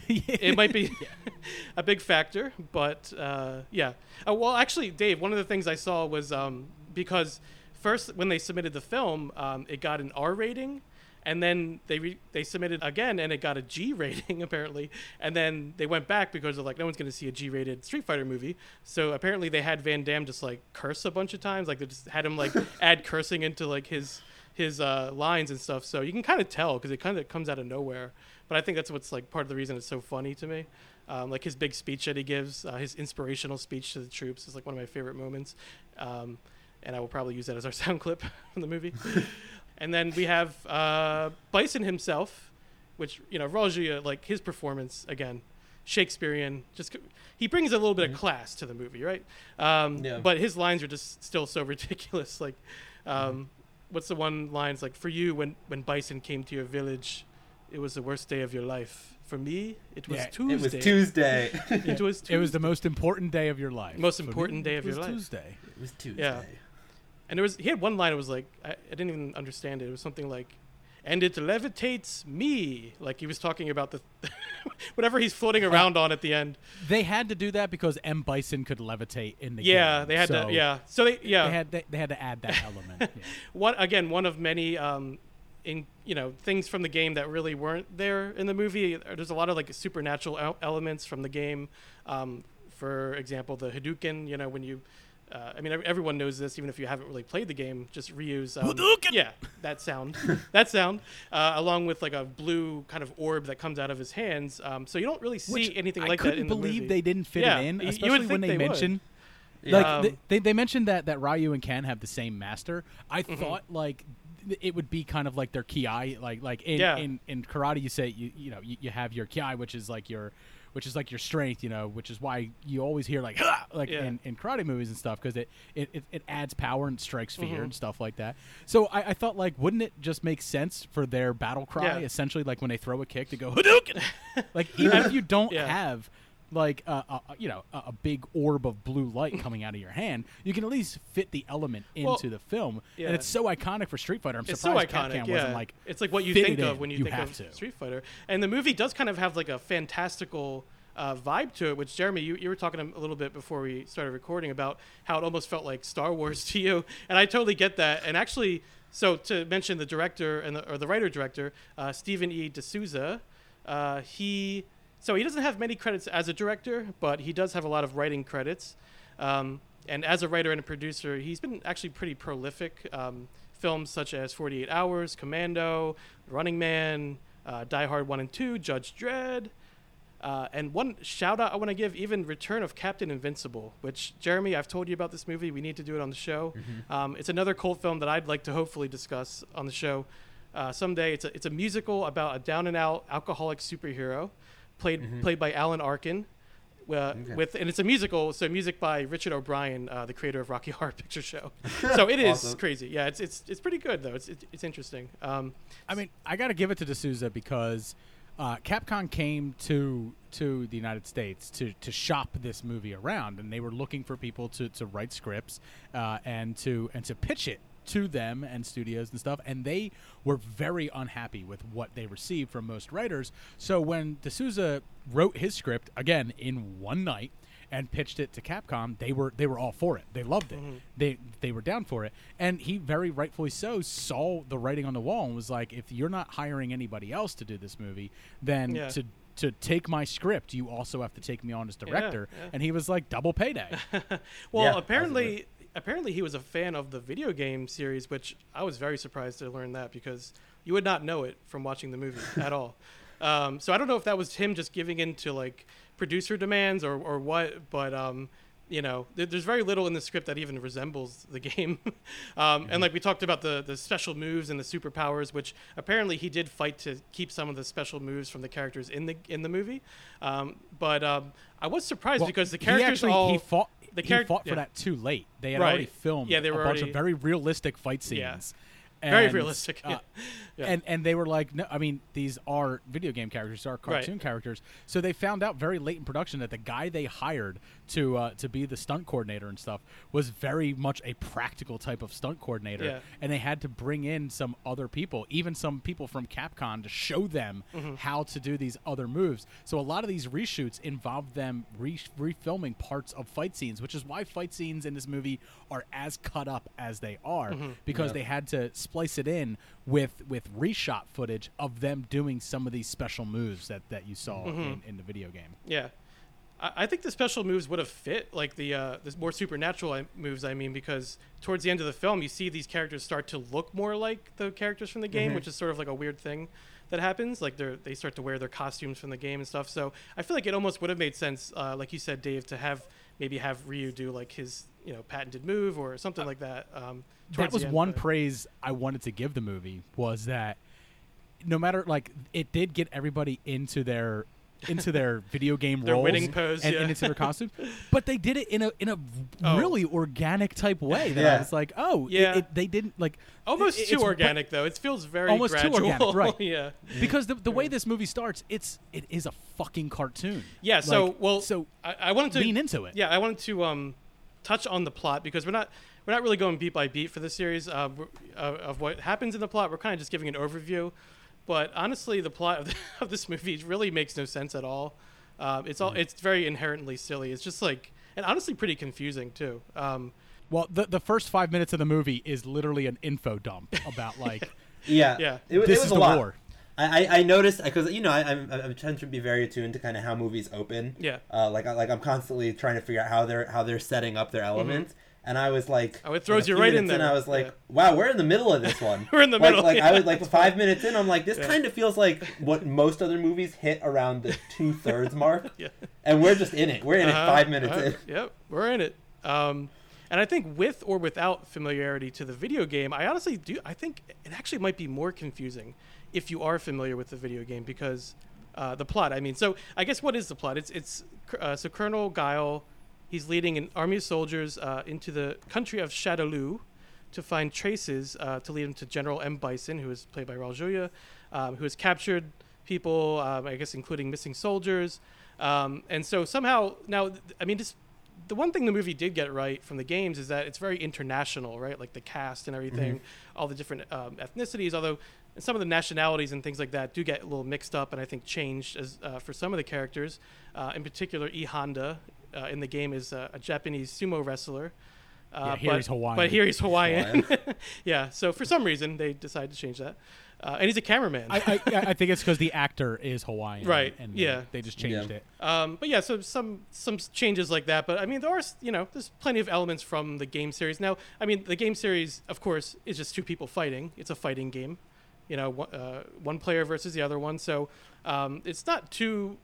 it might be [laughs] a big factor, but uh, yeah. Uh, well, actually, Dave, one of the things I saw was um, because first when they submitted the film, um, it got an R rating, and then they re- they submitted again and it got a G [laughs] rating apparently, and then they went back because they're like no one's going to see a G rated Street Fighter movie. So apparently they had Van Damme just like curse a bunch of times, like they just had him like add cursing into like his his uh, lines and stuff. So you can kind of tell because it kind of comes out of nowhere. But I think that's what's like part of the reason it's so funny to me. Um, like his big speech that he gives, uh, his inspirational speech to the troops is like one of my favorite moments. Um, and I will probably use that as our [laughs] sound clip from the movie. [laughs] and then we have uh, Bison himself, which you know Raja, like his performance again, Shakespearean. Just he brings a little bit of class to the movie, right? Um, Yeah. But his lines are just still so [laughs] ridiculous. Like, um, what's the one line? It's like for you when when Bison came to your village, it was the worst day of your life. For me, it was Yeah, Tuesday. It was Tuesday. [laughs] It was Tuesday. It was the most important day of your life. Most For me, important day of your was life. Tuesday. it was Tuesday. Yeah. And there was he had one line. It was like I, I didn't even understand it. It was something like, "And it levitates me." Like he was talking about the [laughs] whatever he's floating around on at the end. They had to do that because M Bison could levitate in the game. Yeah, game. they had so to. Yeah, so they yeah They had they, they had to add that [laughs] element. Yeah. one again one of many um in you know things from the game that really weren't there in the movie. There's a lot of like supernatural elements from the game. Um, for example, the Hadouken. You know when you. Uh, I mean, everyone knows this, even if you haven't really played the game. Just reuse, um, yeah, that sound, [laughs] that sound, uh, along with like a blue kind of orb that comes out of his hands. Um, so you don't really see Which anything I like couldn't that in the believe movie. they didn't fit Yeah, it in, y- you would especially when they, they would. mentioned Yeah. like Um, they, they they mentioned that that Ryu and Ken have the same master. I Mm-hmm. thought like it would be kind of like their ki like like in Yeah. in, in karate you say you you know you, you have your ki which is like your which is like your strength you know which is why you always hear like "Ha!" like Yeah. in, in karate movies and stuff because it, it, it adds power and strikes fear Mm-hmm. and stuff like that so I, I thought like wouldn't it just make sense for their battle cry Yeah. essentially like when they throw a kick to go Hadouken [laughs] like even if you don't have like a, a a- you know a, a big orb of blue light coming out of your hand, you can at least fit the element into Well, the film, yeah. and it's so iconic for Street Fighter. I'm it's so surprised iconic. Capcom yeah, wasn't like it's like what you think of in. when you, You think of to. Street Fighter. And the movie does kind of have like a fantastical uh, vibe to it. Which Jeremy, you, you were talking a little bit before we started recording about how it almost felt like Star Wars [laughs] to you, and I totally get that. And actually, so to mention the director and the, or the writer director, uh, Stephen E. D'Souza, uh, he so he doesn't have many credits as a director, but he does have a lot of writing credits. Um, and as a writer and a producer, he's been actually pretty prolific. Um, films such as 48 Hours, Commando, Running Man, uh, Die Hard 1 and 2, Judge Dredd. Uh, and one shout out I want to give even Return of Captain Invincible, which Jeremy, I've told you about this movie. We need to do it on the show. Um, it's another cult film that I'd like to hopefully discuss on the show uh, someday. It's a, it's a musical about a down and out alcoholic superhero played played by Alan Arkin. Uh, with and it's a musical, so music by Richard O'Brien, uh, the creator of Rocky [laughs] Horror Picture Show. [laughs] So it is Awesome. crazy. Yeah, it's it's it's pretty good though. It's it's, it's interesting. Um, I mean, I got to give it to de Souza because uh, Capcom came to to the United States to to shop this movie around, and they were looking for people to, to write scripts uh, and to and to pitch it to them and studios and stuff, and they were very unhappy with what they received from most writers. So when de Souza wrote his script again in one night and pitched it to Capcom, they were they were all for it. They loved it. Mm-hmm. They they were down for it, and he very rightfully so saw the writing on the wall and was like, if you're not hiring anybody else to do this movie, then Yeah. to to take my script, you also have to take me on as director. yeah. And he was like, double payday. [laughs] Well, Yeah, apparently, apparently he was a fan of the video game series, which I was very surprised to learn that because you would not know it from watching the movie at all. [laughs] Um, so I don't know if that was him just giving in to like producer demands or, or what, but um, you know, there, there's very little in the script that even resembles the game. [laughs] um, And like we talked about the the special moves and the superpowers, which apparently he did fight to keep some of the special moves from the characters in the in the movie. Um, but um, I was surprised Well, because the he characters actually, all he fought. The he fought for yeah. that too late. They had Right. already filmed Yeah, they were a bunch already- of very realistic fight scenes. Yeah. Very realistic, uh, [laughs] Yeah. And and they were like, no, I mean, these are video game characters, are cartoon characters. So they found out very late in production that the guy they hired to uh, to be the stunt coordinator and stuff was very much a practical type of stunt coordinator, Yeah. and they had to bring in some other people, even some people from Capcom, to show them Mm-hmm. how to do these other moves. So a lot of these reshoots involved them re- refilming parts of fight scenes, which is why fight scenes in this movie are as cut up as they are Mm-hmm. because they had to splice it in with with reshot footage of them doing some of these special moves that that you saw Mm-hmm. in, in the video game. Yeah, I, I think the special moves would have fit like the uh, the more supernatural moves. I mean, because towards the end of the film, you see these characters start to look more like the characters from the game, which is sort of like a weird thing that happens. Like they they start to wear their costumes from the game and stuff. So I feel like it almost would have made sense, uh, like you said, Dave, to have maybe have Ryu do like his you know patented move or something like that. Um, that was end, one but- praise I wanted to give the movie was that no matter like it did get everybody into their into their [laughs] video game Their roles winning pose, and, yeah. and into their costume, [laughs] but they did it in a in a Oh. really organic type way that Yeah. I was like, oh, Yeah. it, they didn't like Almost it- too it's- organic though. It feels very Almost too organic, [laughs] right. yeah. because the, the way this movie starts, it's it is a fucking cartoon. Yeah. So Like, well, so I, I wanted to lean into it. Yeah, I wanted to um, touch on the plot because we're not we're not really going beat by beat for the series uh, we're- uh, of what happens in the plot. We're kind of just giving an overview. But honestly, the plot of, [laughs] of this movie really makes no sense at all. Um, it's all Mm-hmm. it's very inherently silly. It's just like and honestly pretty confusing too. Um, Well, the the first five minutes of the movie is literally an info dump about [laughs] like Yeah, Yeah. It, it this was is a the lot. war. I, I, I noticed because you know I, I'm I tend to be very attuned to kind of how movies open. Yeah. Uh, like I like I'm constantly trying to figure out how they're how they're setting up their elements. And I was like, Oh, it throws you right in there. I was like, Yeah. wow, we're in the middle of this one. [laughs] We're in the Like- middle, Like I was like five minutes in, I'm like, this Yeah. kind of feels like what most other movies hit around the [laughs] two thirds mark, yeah. and we're just in it. We're in Uh-huh, it five minutes uh-huh. in. Yep, we're in it. Um, and I think with or without familiarity to the video game, I honestly do. I think it actually might be more confusing if you are familiar with the video game because uh, the plot. I mean, so I guess what is the plot? It's it's uh, so Colonel Guile, he's leading an army of soldiers uh, into the country of Shadaloo to find traces uh, to lead him to General M. Bison, who is played by Raul Julia, um, who has captured people, um, I guess, including missing soldiers. Um, and so somehow, now, I mean, this, the one thing the movie did get right from the games is that it's very international, right? Like the cast and everything, all the different um, ethnicities, although some of the nationalities and things like that do get a little mixed up and I think changed as uh, for some of the characters. Uh, in particular, E Honda uh, in the game is uh, a Japanese sumo wrestler. Uh, Yeah, here but, he's Hawaiian. But here he's Hawaiian. [laughs] yeah, so for some reason they decided to change that. Uh, and he's a cameraman. I, I, I think it's [laughs] because the actor is Hawaiian, Right, And yeah. they just changed Yeah. it. Um, but yeah, so some some changes like that. But I mean, there are you know there's plenty of elements from the game series. Now, I mean, the game series, of course, is just two people fighting. It's a fighting game, you know, one, uh, one player versus the other one. So um, it's not too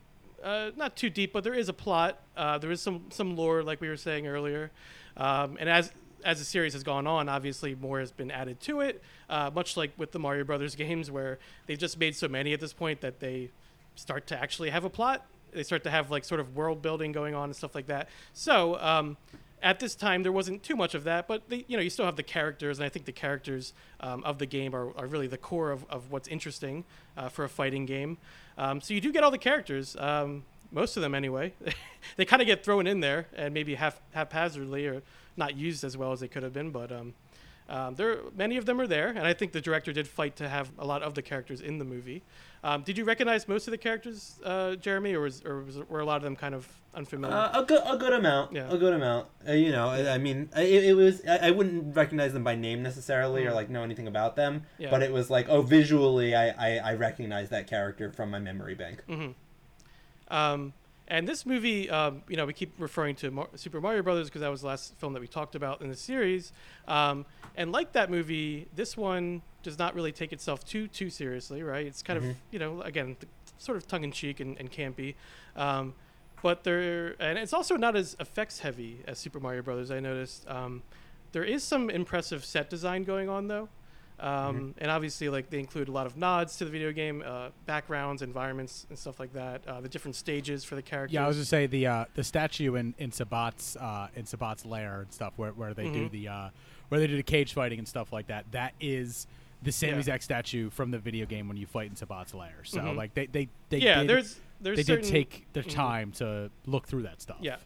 uh, not too deep, but there is a plot. Uh, there is some some lore, like we were saying earlier. Um, and as as the series has gone on, obviously more has been added to it. Uh, much like with the Mario Brothers games, where they've just made so many at this point that they start to actually have a plot. They start to have like sort of world building going on and stuff like that. So um, at this time, there wasn't too much of that, but you know, you still have the characters, and I think the characters um, of the game are, are really the core of, of what's interesting uh, for a fighting game. Um, so you do get all the characters, um, most of them anyway. [laughs] they kind of get thrown in there and maybe half haphazardly or not used as well as they could have been, but. Um, um, there, many of them are there, and I think the director did fight to have a lot of the characters in the movie. Um, did you recognize most of the characters, uh, Jeremy, or, was, or was, were a lot of them kind of unfamiliar? Uh, a good a good amount. Yeah. A good amount. Uh, you know, I, I mean, I- it, it was. I, I wouldn't recognize them by name necessarily or Mm. like know anything about them. Yeah. But it was like, oh, visually, I I, I recognize that character from my memory bank. Um, and this movie, um, you know, we keep referring to Mar- Super Mario Brothers because that was the last film that we talked about in the series. Um, and like that movie, this one does not really take itself too too seriously, right? It's kind of you know again th- sort of tongue in cheek and, and campy. Um, but there and it's also not as effects heavy as Super Mario Brothers. I noticed. Um, there is some impressive set design going on though. Um, And obviously, like they include a lot of nods to the video game, uh, backgrounds, environments, and stuff like that. Uh, the different stages for the characters. Yeah, I was gonna say the uh, the statue in in Sagat's uh, in Sagat's lair and stuff where, where they do Mhm. the uh, where they do the cage fighting and stuff like that. That is the same Yeah. exact statue from the video game when you fight in Sagat's lair. So Mhm. like they they, they yeah, did, there's there's they certain, did take the Mhm. time to look through that stuff. Yeah,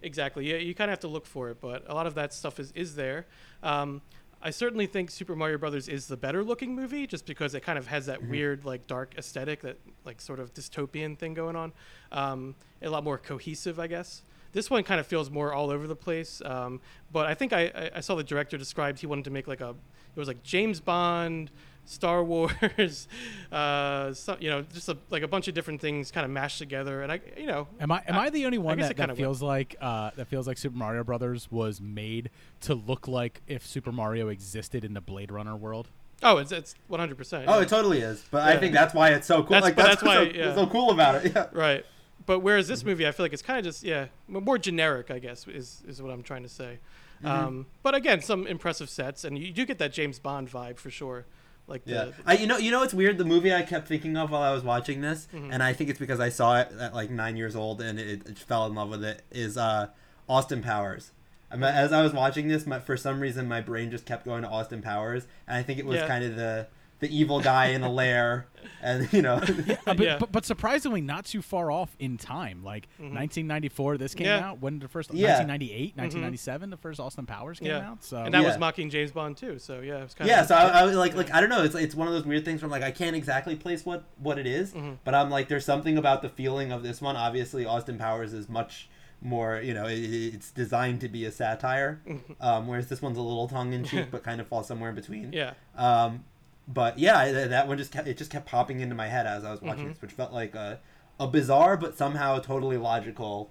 exactly. Yeah, you kind of have to look for it, but a lot of that stuff is is there. Um, I certainly think Super Mario Brothers is the better looking movie, just because it kind of has that weird like dark aesthetic, that like sort of dystopian thing going on. Um, a lot more cohesive, I guess. This one kind of feels more all over the place. Um, but I think I, I, I saw the director described he wanted to make like a it was like James Bond, Star [laughs] Wars, uh, so, you know, just a, like a bunch of different things kind of mashed together. And I, you know, Am I am I, the only one guess that, it kinda that feels like uh, that feels like Super Mario Brothers was made to look like if Super Mario existed in the Blade Runner world? oh, it's it's 100. percent Oh, it totally is. But I think that's why it's so cool. That's- like that's, that's why, what's so, yeah. so cool about it. [laughs] Yeah. Right. But whereas this movie, I feel like it's kind of just yeah, more generic. I guess is is what I'm trying to say. Mm-hmm. Um, but again, some impressive sets, and you do get that James Bond vibe for sure. Like the, Yeah, I you know you know it's weird. The movie I kept thinking of while I was watching this, Mm-hmm. and I think it's because I saw it at like nine years old and it, it fell in love with it. Is uh, Austin Powers. I mean, as I was watching this, my, for some reason my brain just kept going to Austin Powers, and I think it was Yeah. kind of the the evil guy in a lair, and you know, [laughs] Uh, but, Yeah. but, but surprisingly, not too far off in time. Like 1994, this came Mm-hmm. Yeah. Mm-hmm. out. When the first? Yeah. 1998, 1997, the first Austin Powers came yeah, out. So and that was mocking James Bond too. So yeah, it was kind of. yeah. of So I, I was like like I don't know. It's it's one of those weird things where I'm like I can't exactly place what what it is, Mm-hmm. but I'm like there's something about the feeling of this one. Obviously, Austin Powers is much more you know it, it's designed to be a satire, um, whereas this one's a little tongue in cheek, [laughs] but kind of falls somewhere in between. yeah, Um, but yeah, that one just kept, it just kept popping into my head as I was Mm-hmm. watching this, which felt like a a bizarre but somehow totally logical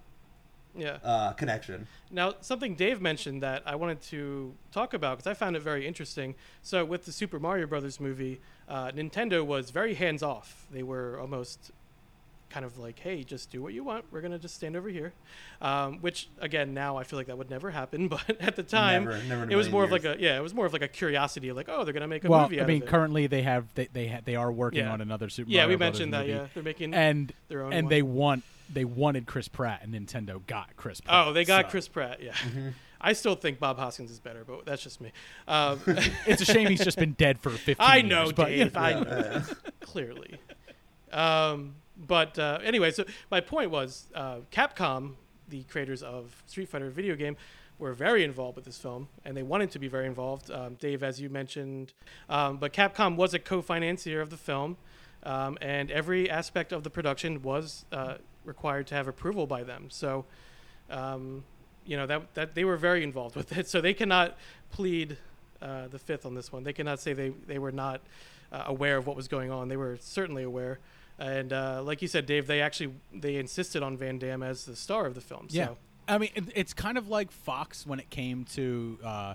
yeah. uh, connection. Now, something Dave mentioned that I wanted to talk about because I found it very interesting. So, with the Super Mario Brothers movie, uh, Nintendo was very hands off. They were almost kind of like, "Hey, just do what you want. We're gonna just stand over here," um, which again now I feel like that would never happen. [laughs] But at the time, Never- never it was million more of like a yeah, it was more of like a curiosity, like, "Oh, they're gonna make a well, movie." I out mean, of it. currently they have they they, ha- they are working Yeah. on another Super yeah, Mario we mentioned that. movie. Yeah, they're making and their own and one. they want they wanted Chris Pratt, and Nintendo got Chris Pratt. Oh, they got so- Chris Pratt. Yeah. Mm-hmm. [laughs] I still think Bob Hoskins is better, but that's just me. Um, [laughs] It's a shame he's just been dead for 15 I years. know, but, you Dave. know. I know. Clearly. Um, but uh, anyway, so my point was uh, Capcom, the creators of Street Fighter video game, were very involved with this film, and they wanted to be very involved. Um, Dave, as you mentioned, um, but Capcom was a co-financier of the film, um, and every aspect of the production was uh, required to have approval by them. So, um, you know that that they were very involved with it. [laughs] So they cannot plead uh, the fifth on this one. They cannot say they they were not uh, aware of what was going on. They were certainly aware. And uh, like you said, Dave, they actually they insisted on Van Damme as the star of the film. Yeah. So I mean, it's kind of like Fox when it came to uh,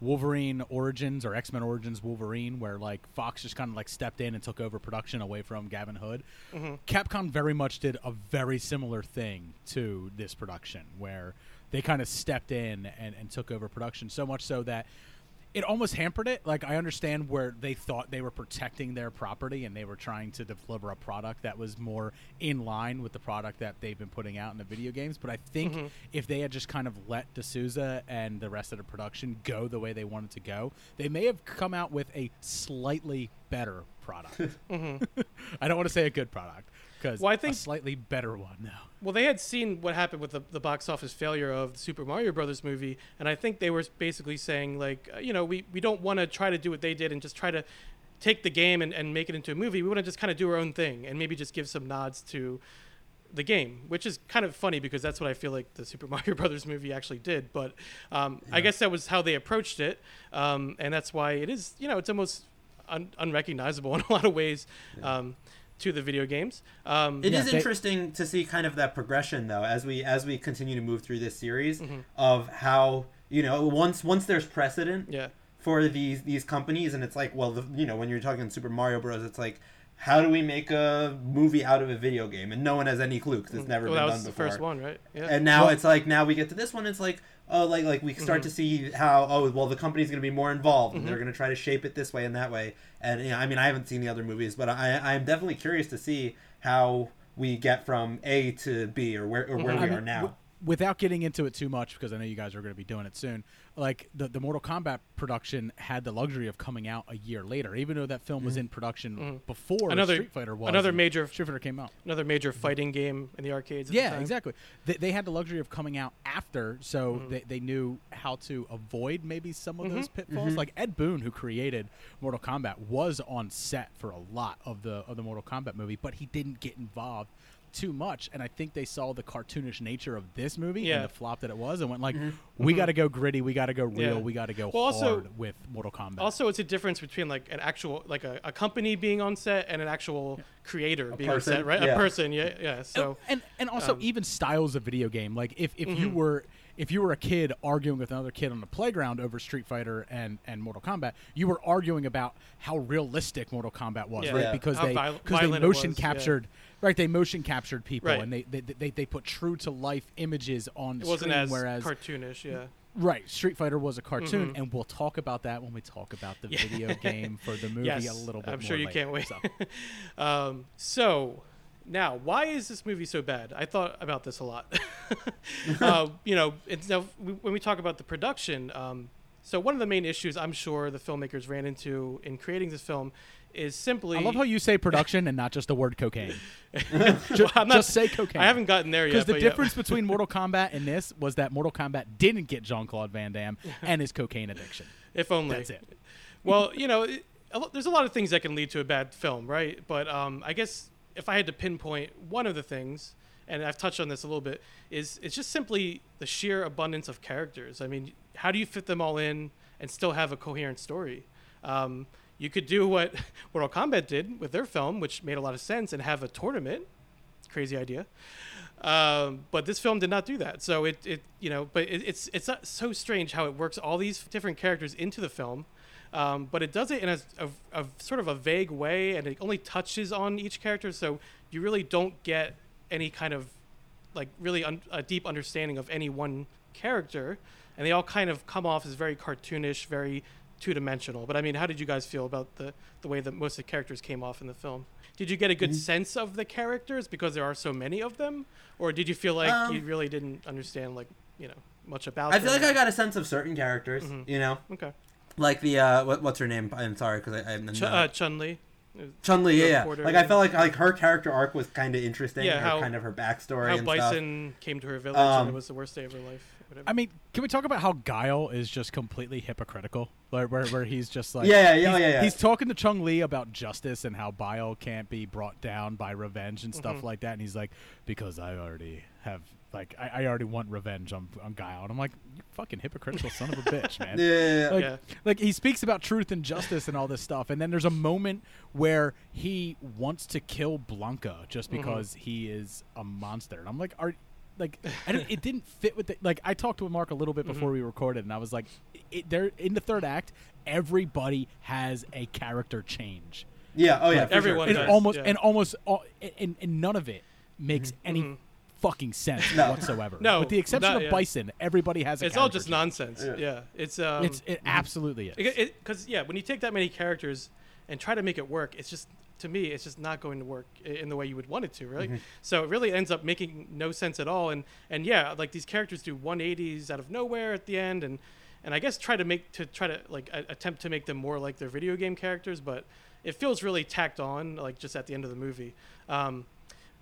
Wolverine Origins or X Men Origins Wolverine, where like Fox just kind of like stepped in and took over production away from Gavin Hood. Capcom very much did a very similar thing to this production, where they kind of stepped in and, and took over production so much so that it almost hampered it. Like I understand where they thought they were protecting their property and they were trying to deliver a product that was more in line with the product that they've been putting out in the video games. But I think mm-hmm. if they had just kind of let de Souza and the rest of the production go the way they wanted to go, they may have come out with a slightly better product. [laughs] Mm-hmm. [laughs] I don't want to say a good product because Well, I think- a slightly better one now. Well, they had seen what happened with the, the box office failure of the Super Mario Brothers movie, and I think they were basically saying like, uh, you know, we we don't want to try to do what they did and just try to take the game and, and make it into a movie. We want to just kind of do our own thing and maybe just give some nods to the game, which is kind of funny because that's what I feel like the Super [laughs] Mario Brothers movie actually did. But um, I guess that was how they approached it, um, and that's why it is. You know, it's almost un- unrecognizable [laughs] in a lot of ways um, to the video games. Um, It is Yeah, they- interesting to see kind of that progression though as we as we continue to move through this series Mm-hmm. of how you know once once there's precedent yeah, for these these companies and it's like well the, you know when you're talking Super Mario Bros it's like how do we make a movie out of a video game? And no one has any clue because it's never well, that been was done the before. first one, right? Yeah. And now Well- it's like now we get to this one. It's like oh, like like we mm-hmm. start to see how oh well the company's going to be more involved and they're mm-hmm. going to try to shape it this way and that way. And you know, I mean I haven't seen the other movies, but I I'm definitely curious to see how we get from A to B or where or where mm-hmm. I we mean, are now. Without getting into it too much, because I know you guys are going to be doing it soon. Like the the Mortal Kombat production had the luxury of coming out a year later, even though that film was in production before Mm-hmm. Another- Street Fighter was. another major- Street Fighter came out. Another major fighting game in the arcades. At the Yeah, time. exactly. They, they had the luxury of coming out after, so Mm-hmm. they, they knew how to avoid maybe some of those pitfalls. Mm-hmm. Like Ed Boon, who created Mortal Kombat, was on set for a lot of the of the Mortal Kombat movie, but he didn't get involved too much. And I think they saw the cartoonish nature of this movie Yeah. and the flop that it was, and went like, "We got to go gritty. We got to go real. Mm-hmm. Yeah. We got to go Well, also- hard with Mortal Kombat." Also, it's a difference between like an actual, like a, a company being on set and an actual creator being person? on set, right? Yeah. A person, yeah, yeah. So and and also um, even styles of video game. Like if, if you Mhm. were if you were a kid arguing with another kid on the playground over Street Fighter and, and Mortal Kombat, you were arguing about how realistic Mortal Kombat was, Yeah. right? Yeah. Because How they viol- because they motion was, yeah. Right. They motion captured people Right. and they, they they they put true to life images on it wasn't screen, as whereas cartoonish, yeah. right Street Fighter was a cartoon, Mhm. and we'll talk about that when we talk about the [laughs] Yeah. video game for the movie Yes, a little bit. I'm more sure you later, can't wait. so. [laughs] um, so now, why is this movie so bad? I thought about this a lot. [laughs] uh, you know, it's now when we talk about the production. Um, so one of the main issues I'm sure the filmmakers ran into in creating this film is simply. I love how you say production and not just the word cocaine. [laughs] Well, I'm not- just say cocaine. I haven't gotten there yet. Because the but yeah. difference [laughs] between Mortal Kombat and this was that Mortal Kombat didn't get Jean Claude Van Damme and his cocaine addiction. if only. That's it. well, you know, it, a lo- there's a lot of things that can lead to a bad film, right? But um, I guess if I had to pinpoint one of the things, and I've touched on this a little bit, is it's just simply the sheer abundance of characters. I mean, how do you fit them all in and still have a coherent story? Um, you could do what [laughs] Mortal Kombat did with their film, which made a lot of sense, and have a tournament. Crazy idea. Um, but this film did not do that. So it, it you know, but it, it's it's so strange how it works all these different characters into the film, um, but it does it in a, a, a sort of a vague way, and it only touches on each character, so you really don't get any kind of like really un- a deep understanding of any one character, and they all kind of come off as very cartoonish, very two-dimensional. But I mean, how did you guys feel about the the way that most of the characters came off in the film? Did you get a good Mm-hmm. sense of the characters because there are so many of them, or did you feel like Um, you really didn't understand like you know much about? I feel them? like I got a sense of certain characters, Mhm. you know, okay. like the uh, what, what's her name? I'm sorry because I, I'm Ch- uh, Chun Li. Chun Li. Yeah, yeah. Like I felt like like her character arc was kind of interesting. Yeah, her, how- kind of her backstory How and stuff. Bison came to her village and Um, it was the worst day of her life. Whatever. I mean, can we talk about how Guile is just completely hypocritical? Like, where, where he's just like, Yeah, yeah, yeah, he's, yeah, yeah. He's talking to Chun Li about justice and how Bile can't be brought down by revenge and stuff Mhm. like that. And he's like, because I already have, like, I, I already want revenge on, on Guile. And I'm like, you fucking hypocritical son of a bitch, man. [laughs] Yeah, yeah, yeah. Like, Yeah. like he speaks about truth and justice and all this stuff, and then there's a moment where he wants to kill Blanka just Mm-hmm. because he is a monster, and I'm like, are like, I don't, it didn't fit with the like. I talked to Mark a little bit before Mm-hmm. we recorded, and I was like, it, there in the third act, everybody has a character change. yeah. Oh yeah. Like, everyone Sure. and does, almost yeah. and almost all, and, and none of it makes any Mhm. fucking sense No. whatsoever. [laughs] No, with the exception not- of yeah. Bison, everybody has a. it's all just change. nonsense. Yeah. Yeah. It's um. It's it absolutely is. because yeah, when you take that many characters and try to make it work, it's just to me, it's just not going to work in the way you would want it to, right? So it really ends up making no sense at all. And and yeah, like these characters do 180s out of nowhere at the end, and and I guess try to make to try to like a- attempt to make them more like their video game characters, but it feels really tacked on, like just at the end of the movie. Um,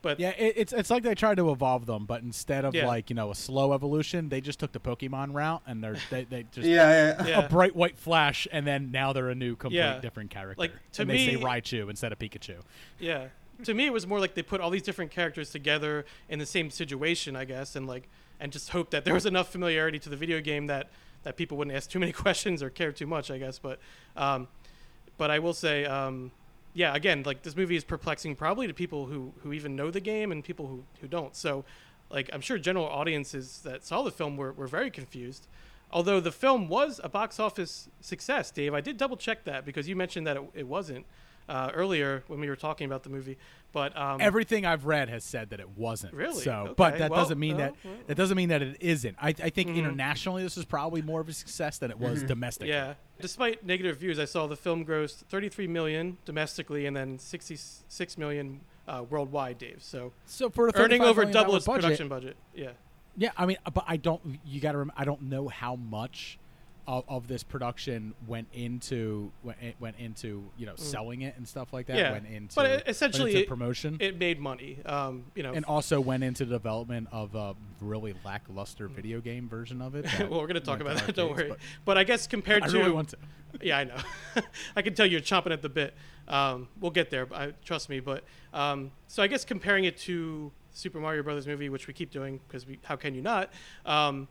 but Yeah, it, it's it's like they tried to evolve them, but instead of Yeah. like you know a slow evolution, they just took the Pokemon route, and they're they, they [laughs] just Yeah, yeah. Yeah. a bright white flash, and then now they're a new complete Yeah. different character. Like, to and they say me- Raichu instead of Pikachu. Yeah. To me, it was more like they put all these different characters together in the same situation, I guess, and like, and just hope that there was enough familiarity to the video game that that people wouldn't ask too many [laughs] questions or care too much, I guess. But, um, but I will say, um, yeah, again, like this movie is perplexing probably to people who who even know the game and people who who don't. So, like, I'm sure general audiences that saw the film were were very confused. Although the film was a box office success, Dave, I did double check that because you mentioned that it, it wasn't. Uh, earlier when we were talking about the movie. But um, Everything I've read has said that it wasn't. Really? So, but that Well, doesn't mean that well, well. that doesn't mean that it isn't. I, I think internationally this is probably more of a success than it was domestically. Yeah. Despite negative reviews, I saw the film grossed 33 million domestically and then 66 million uh, worldwide, Dave. So So for a earning over double its budget, production budget. Yeah. Yeah, I mean, but I don't. You got to. Rem- I don't know how much of, of this production went into went, went into you know selling it and stuff like that. Mm. Yeah. Went into but it, essentially, into it, promotion. it made money. Um, you know, and also went into the development of a really lackluster video game version of it. [laughs] well, we're going to talk about that. Don't worry. But, I guess compared I to really want to. [laughs] yeah, I know. [laughs] I can tell you're chomping at the bit. Um, we'll get there. I, trust me. But um, so I guess comparing it to Super Mario Brothers movie, which we keep doing because we how can you not? Um,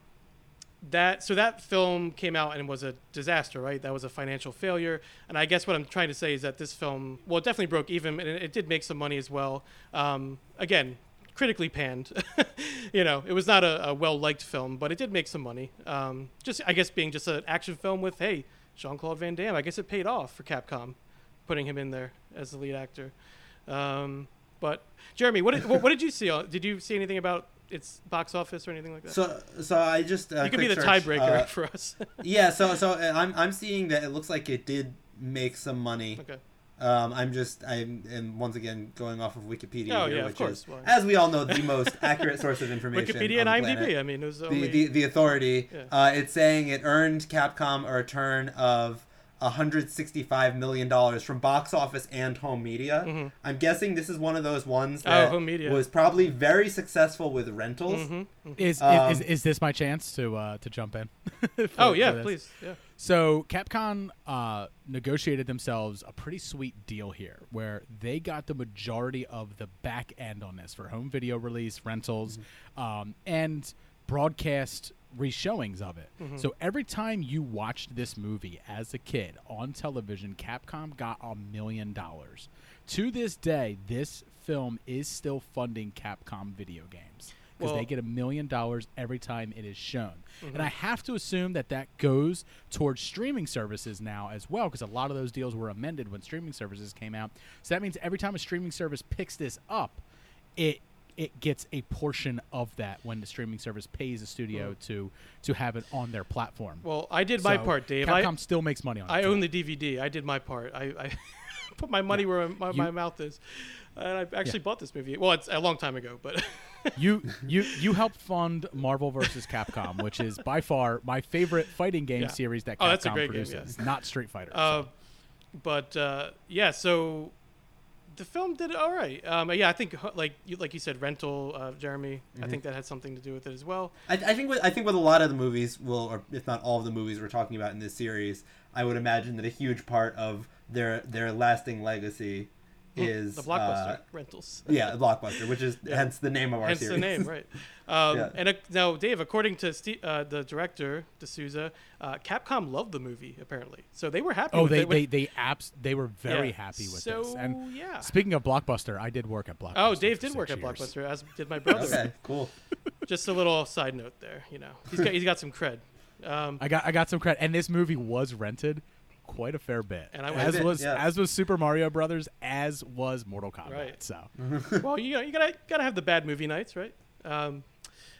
that so that film came out and was a disaster, right? That was a financial failure. And I guess what I'm trying to say is that this film, well, it definitely broke even, and it, did make some money as well. Um, again, critically panned. [laughs] you know, it was not a, a well liked film, but it did make some money. Um, just I guess being just an action film with hey Jean Claude Van Damme, I guess it paid off for Capcom, putting him in there as the lead actor. Um, but Jeremy, what did what, what did you see? Did you see anything about its box office or anything like that? So, so I just uh, you could be the tiebreaker uh, [laughs] for us. yeah, so so uh, I'm I'm seeing that it looks like it did make some money. okay. Um, I'm just I'm am once again going off of Wikipedia Oh, here, yeah, of which course. is, Why? as we all know, the [laughs] most accurate source of information. Wikipedia and IMDb. planet. I mean, it was The, the the authority. Yeah. Uh, it's saying it earned Capcom a return of 165 million dollars from box office and home media. I'm guessing this is one of those ones Mm-hmm. Oh, that home media. was probably very successful with rentals. Mm-hmm. Is, Um, is, is is this my chance to uh, to jump in? [laughs] for- Oh yeah, please. Yeah. So Capcom uh, negotiated themselves a pretty sweet deal here, where they got the majority of the back end on this for home video release, rentals, um, and broadcast reshowings of it. Mm-hmm. So every time you watched this movie as a kid on television, Capcom got a million dollars. To this day, this film is still funding Capcom video games because Well- they get a million dollars every time it is shown. And mm-hmm. I have to assume that that goes towards streaming services now as well, because a lot of those deals were amended when streaming services came out. So that means every time a streaming service picks this up, it it gets a portion of that when the streaming service pays the studio to to have it on their platform. Well, I did my part, Dave. Capcom I, still makes money on it. I own the DVD. I did my part. I, I [laughs] put my money where my, You- my mouth is, and I actually bought this movie. Well, it's a long time ago, but [laughs] you you you helped fund Marvel vs. Capcom, which is by far my favorite fighting game Yeah. series that Capcom Oh, that's a great game, produces. yeah. Not Street Fighter. uh, so. but uh, yeah. So the film did all right. Um, yeah, I think like you like you said, rental, uh, Jeremy. I think that had something to do with it as well. I, I think with, I think with a lot of the movies, will or if not all of the movies we're talking about in this series, I would imagine that a huge part of their their lasting legacy is the blockbuster uh, rentals. yeah, blockbuster, which is Yeah. hence the name of our Hence series. the name, right? [laughs] Um, Yeah. And uh, now, Dave, according to Steve, uh, the director de Souza, uh, Capcom loved the movie apparently, so they were happy. Oh, with they it. they they apps they were very Yeah. happy with so, this. And yeah. speaking of Blockbuster, I did work at Blockbuster. Oh, Dave did work six at. Blockbuster, as did my [laughs] brother. Okay, cool. [laughs] Just a little side note there. You know, he's got he's got some cred. Um, I got I got some credit, and this movie was rented quite a fair bit, And I as went- was yeah. as was Super Mario Brothers, as was Mortal Kombat. Right. So [laughs] well, you know, you gotta gotta have the bad movie nights, right? Um,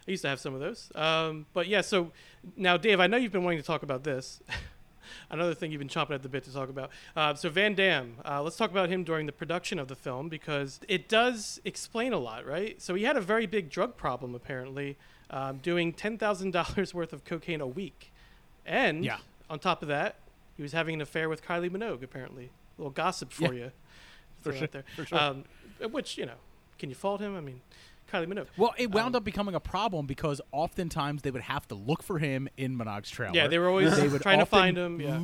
I used to have some of those. Um, but yeah, so now, Dave, I know you've been wanting to talk about this. [laughs] Another thing you've been chomping at the bit to talk about. Uh, so Van Damme, uh, let's talk about him during the production of the film because it does explain a lot, right? So he had a very big drug problem apparently, um, doing ten thousand dollars worth of cocaine a week, and Yeah. on top of that, he was having an affair with Kylie Minogue. Apparently, a little gossip for Yeah. you. [laughs] For sure, there. for sure. Um, which you know, can you fault him? I mean, Kylie Minogue. Well, it wound Um, up becoming a problem because oftentimes they would have to look for him in Minogue's trailer. Yeah, they were always They trying to find him. Yeah,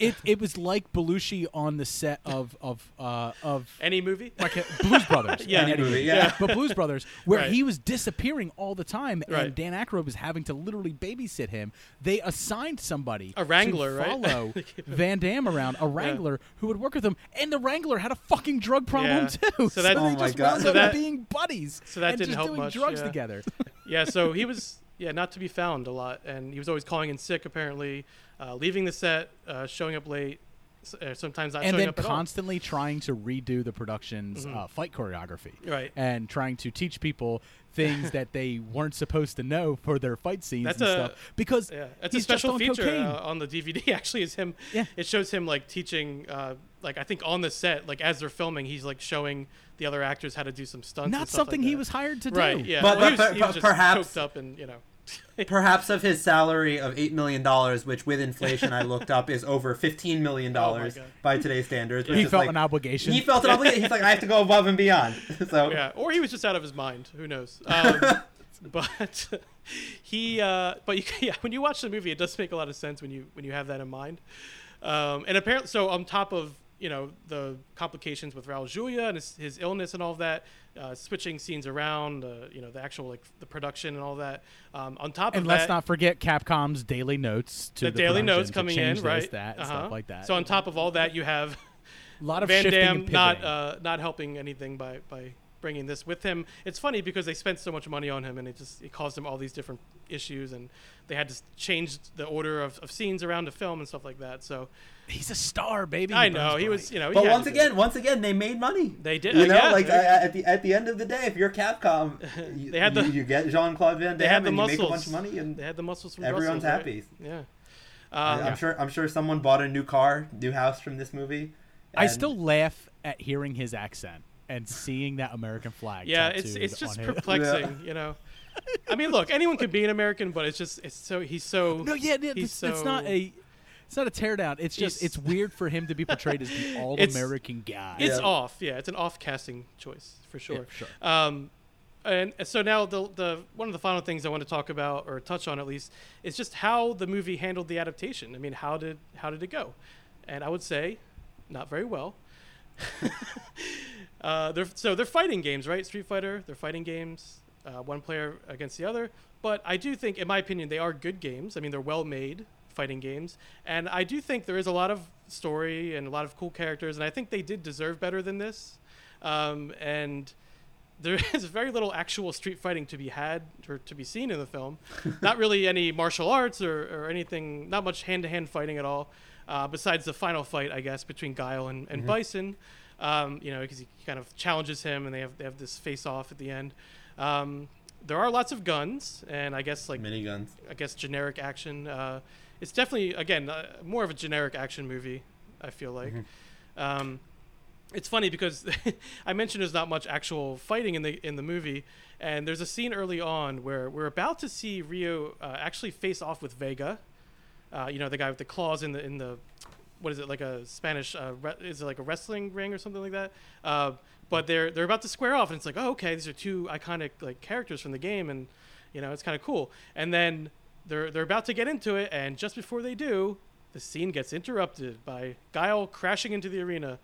It it was like Belushi on the set of of uh, of any movie. like Blues Brothers. [laughs] Yeah. in Any movie, yeah. but Blues Brothers, where Right. he was disappearing all the time, Right. and Dan Aykroyd was having to literally babysit him. They assigned somebody, A wrangler, to right? follow [laughs] Van Damme around, a wrangler who would work with him, and the wrangler had a fucking drug problem Yeah. too. So that- they Oh my just wound So up that- being buddies. so that and didn't just help doing much, drugs yeah. together. [laughs] yeah, so he was yeah not to be found a lot, and he was always calling in sick apparently, uh, leaving the set, uh, showing up late, uh, sometimes not and showing then up at all. constantly trying to redo the production's uh, fight choreography, Mm-hmm. Right. And trying to teach people things that they weren't supposed to know for their fight scenes That's and a- stuff. Because Yeah, it's he's a special just on feature cocaine. uh, on the DVD. [laughs] Actually, is him. Yeah. It shows him like teaching, uh, like I think on the set, like as they're filming, he's like showing the other actors how to do some stunts. and Not stuff something like he was hired to do Right. do. Yeah. But- well, he but was, he was just perhaps- up and you know. [laughs] Perhaps of his salary of eight million dollars, which with inflation I looked up is over fifteen million dollars Oh by today's standards. which He is felt like- an obligation. He felt an obligation. He's like, I have to go above and beyond. [laughs] So yeah, or he was just out of his mind. Who knows? [laughs] Um, but he, uh, but you, yeah, when you watch the movie, it does make a lot of sense when you when you have that in mind. Um, and apparently, so on top of you know the complications with Raul Julia and his, his illness and all of that, uh, switching scenes around, uh, you know the actual like the production and all that. Um, on top of and of let's that, not forget Capcom's daily notes to the, the, daily notes coming in, right? That, Uh-huh. stuff like that. So on top of all that, you have a [laughs] lot of Van Damme and not uh, not helping anything by by bringing this with him. It's funny because they spent so much money on him, and it just it caused him all these different issues, and they had to change the order of, of scenes around the film and stuff like that. So He's a star, baby. I know he was, you know. But once again, it. once again, they made money. They did, You know, yeah, like they- uh, at the at the end of the day, if you're Capcom, [laughs] you, They had the- you get Jean Claude Van [laughs] Damme, they had the and you muscles. make a bunch of money, and they had the muscles from everyone's Brussels, happy. right? Yeah. I- Um, I'm sure I'm sure someone bought a new car, new house from this movie. I still laugh at hearing his accent and seeing that American flag. yeah, it's it's just on his- perplexing, you know. I mean, look, anyone could be an American, but it's just it's so he's so No, yeah, yeah he's it's, it's not a. It's not a teardown. It's just it's weird for him to be portrayed as the [laughs] all-American guy. It's Yeah. off. Yeah, it's an off casting choice for sure. sure. Um, and so now the the one of the final things I want to talk about or touch on at least is just how the movie handled the adaptation. I mean, how did how did it go? And I would say, not very well. [laughs] uh, they're so they're fighting games, right? Street Fighter. They're fighting games, uh, one player against the other. But I do think, in my opinion, they are good games. I mean, they're well made fighting games, and I do think there is a lot of story and a lot of cool characters, and I think they did deserve better than this. Um, and there [laughs] is very little actual street fighting to be had or to be seen in the film. [laughs] not really any martial arts or, or anything, not much hand to hand fighting at all, uh, besides the final fight, I guess, between Guile and, and Bison. Um, you know, because he kind of challenges him and they have, they have this face off at the end. Um, there are lots of guns, and I guess like miniguns. I guess generic action. Uh, it's definitely again uh, more of a generic action movie. I feel like. Um, it's funny because [laughs] I mentioned there's not much actual fighting in the in the movie, and there's a scene early on where we're about to see Ryu uh, actually face off with Vega. Uh, you know, the guy with the claws in the in the what is it like a Spanish? Uh, re- is it like a wrestling ring or something like that? Uh, but they're they're about to square off, and it's like, oh, okay, these are two iconic like characters from the game, and you know, it's kind of cool. And then they're they're about to get into it, and just before they do, the scene gets interrupted by Guile crashing into the arena.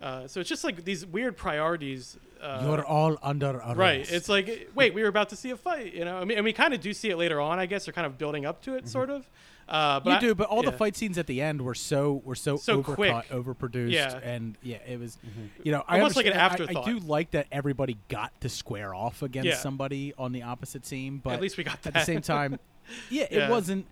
Uh, so it's just like these weird priorities. Uh, You're all under arrest. Right. It's like, wait, we were about to see a fight, you know. I mean, and we kind of do see it later on. I guess they're kind of building up to it, sort of. Uh, but you I- do, but all the fight scenes at the end were so were so, So overcut, quick. overproduced, Yeah. and yeah, it was, you know, I Almost like an understand- I- I, do like that everybody got to square off against Yeah. somebody on the opposite team, but At least we got that. at the same time, [laughs] yeah, it wasn't.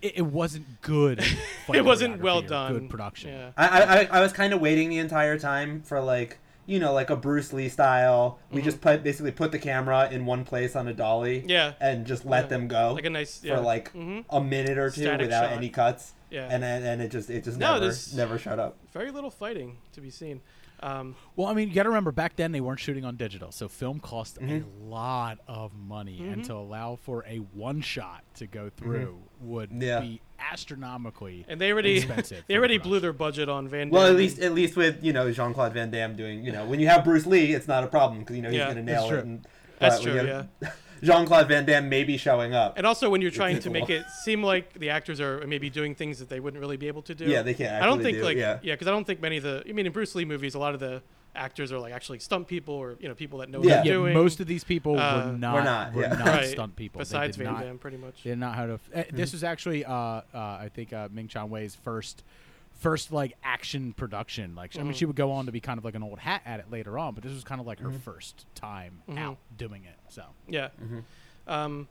It, it wasn't good. [laughs] It wasn't well done. Good production. Yeah. I, I, I- I was kind of waiting the entire time for like you know like a Bruce Lee style. We just put basically put the camera in one place on a dolly. Mm-hmm. Yeah. And just let Yeah. them go. Like a nice- for yeah. like Mhm. a minute or two Static without shot. any cuts. Yeah. And then and it just it just No, never there's- never shut up. Very little fighting to be seen. Um, Well, I mean, you got to remember back then they weren't shooting on digital, so film cost Mm-hmm. a lot of money, and to allow for a one shot to go through would Yeah. be astronomically and they already expensive. [laughs] they already the blew their budget on Van Damme. Well, at least at least with you know Jean Claude Van Damme doing you know when you have Bruce Lee, it's not a problem because you know he's Yeah, gonna that's nail true. it. And, That's but when true, you have [laughs] Jean Claude Van Damme maybe showing up. And also, when you're trying to make it seem like the actors are maybe doing things that they wouldn't really be able to do. Yeah, they can't I don't think do, like yeah. yeah, because I don't think many of the. I mean, in Bruce Lee movies, a lot of the actors are like actually stunt people or you know people that know Yeah. what yeah, they're doing. most of these people Uh, were not We're not, were yeah. not right. stunt people. Besides Van not, Damme, pretty much. They did not how to. Uh, This was actually, uh, uh, I think, uh, Ming-Na Wen's first, first like action production. Like, I mean, Mhm. she would go on to be kind of like an old hat at it later on, but this was kind of like Mm-hmm. her first time Mhm. out doing it. So Yeah. Mm-hmm. Um,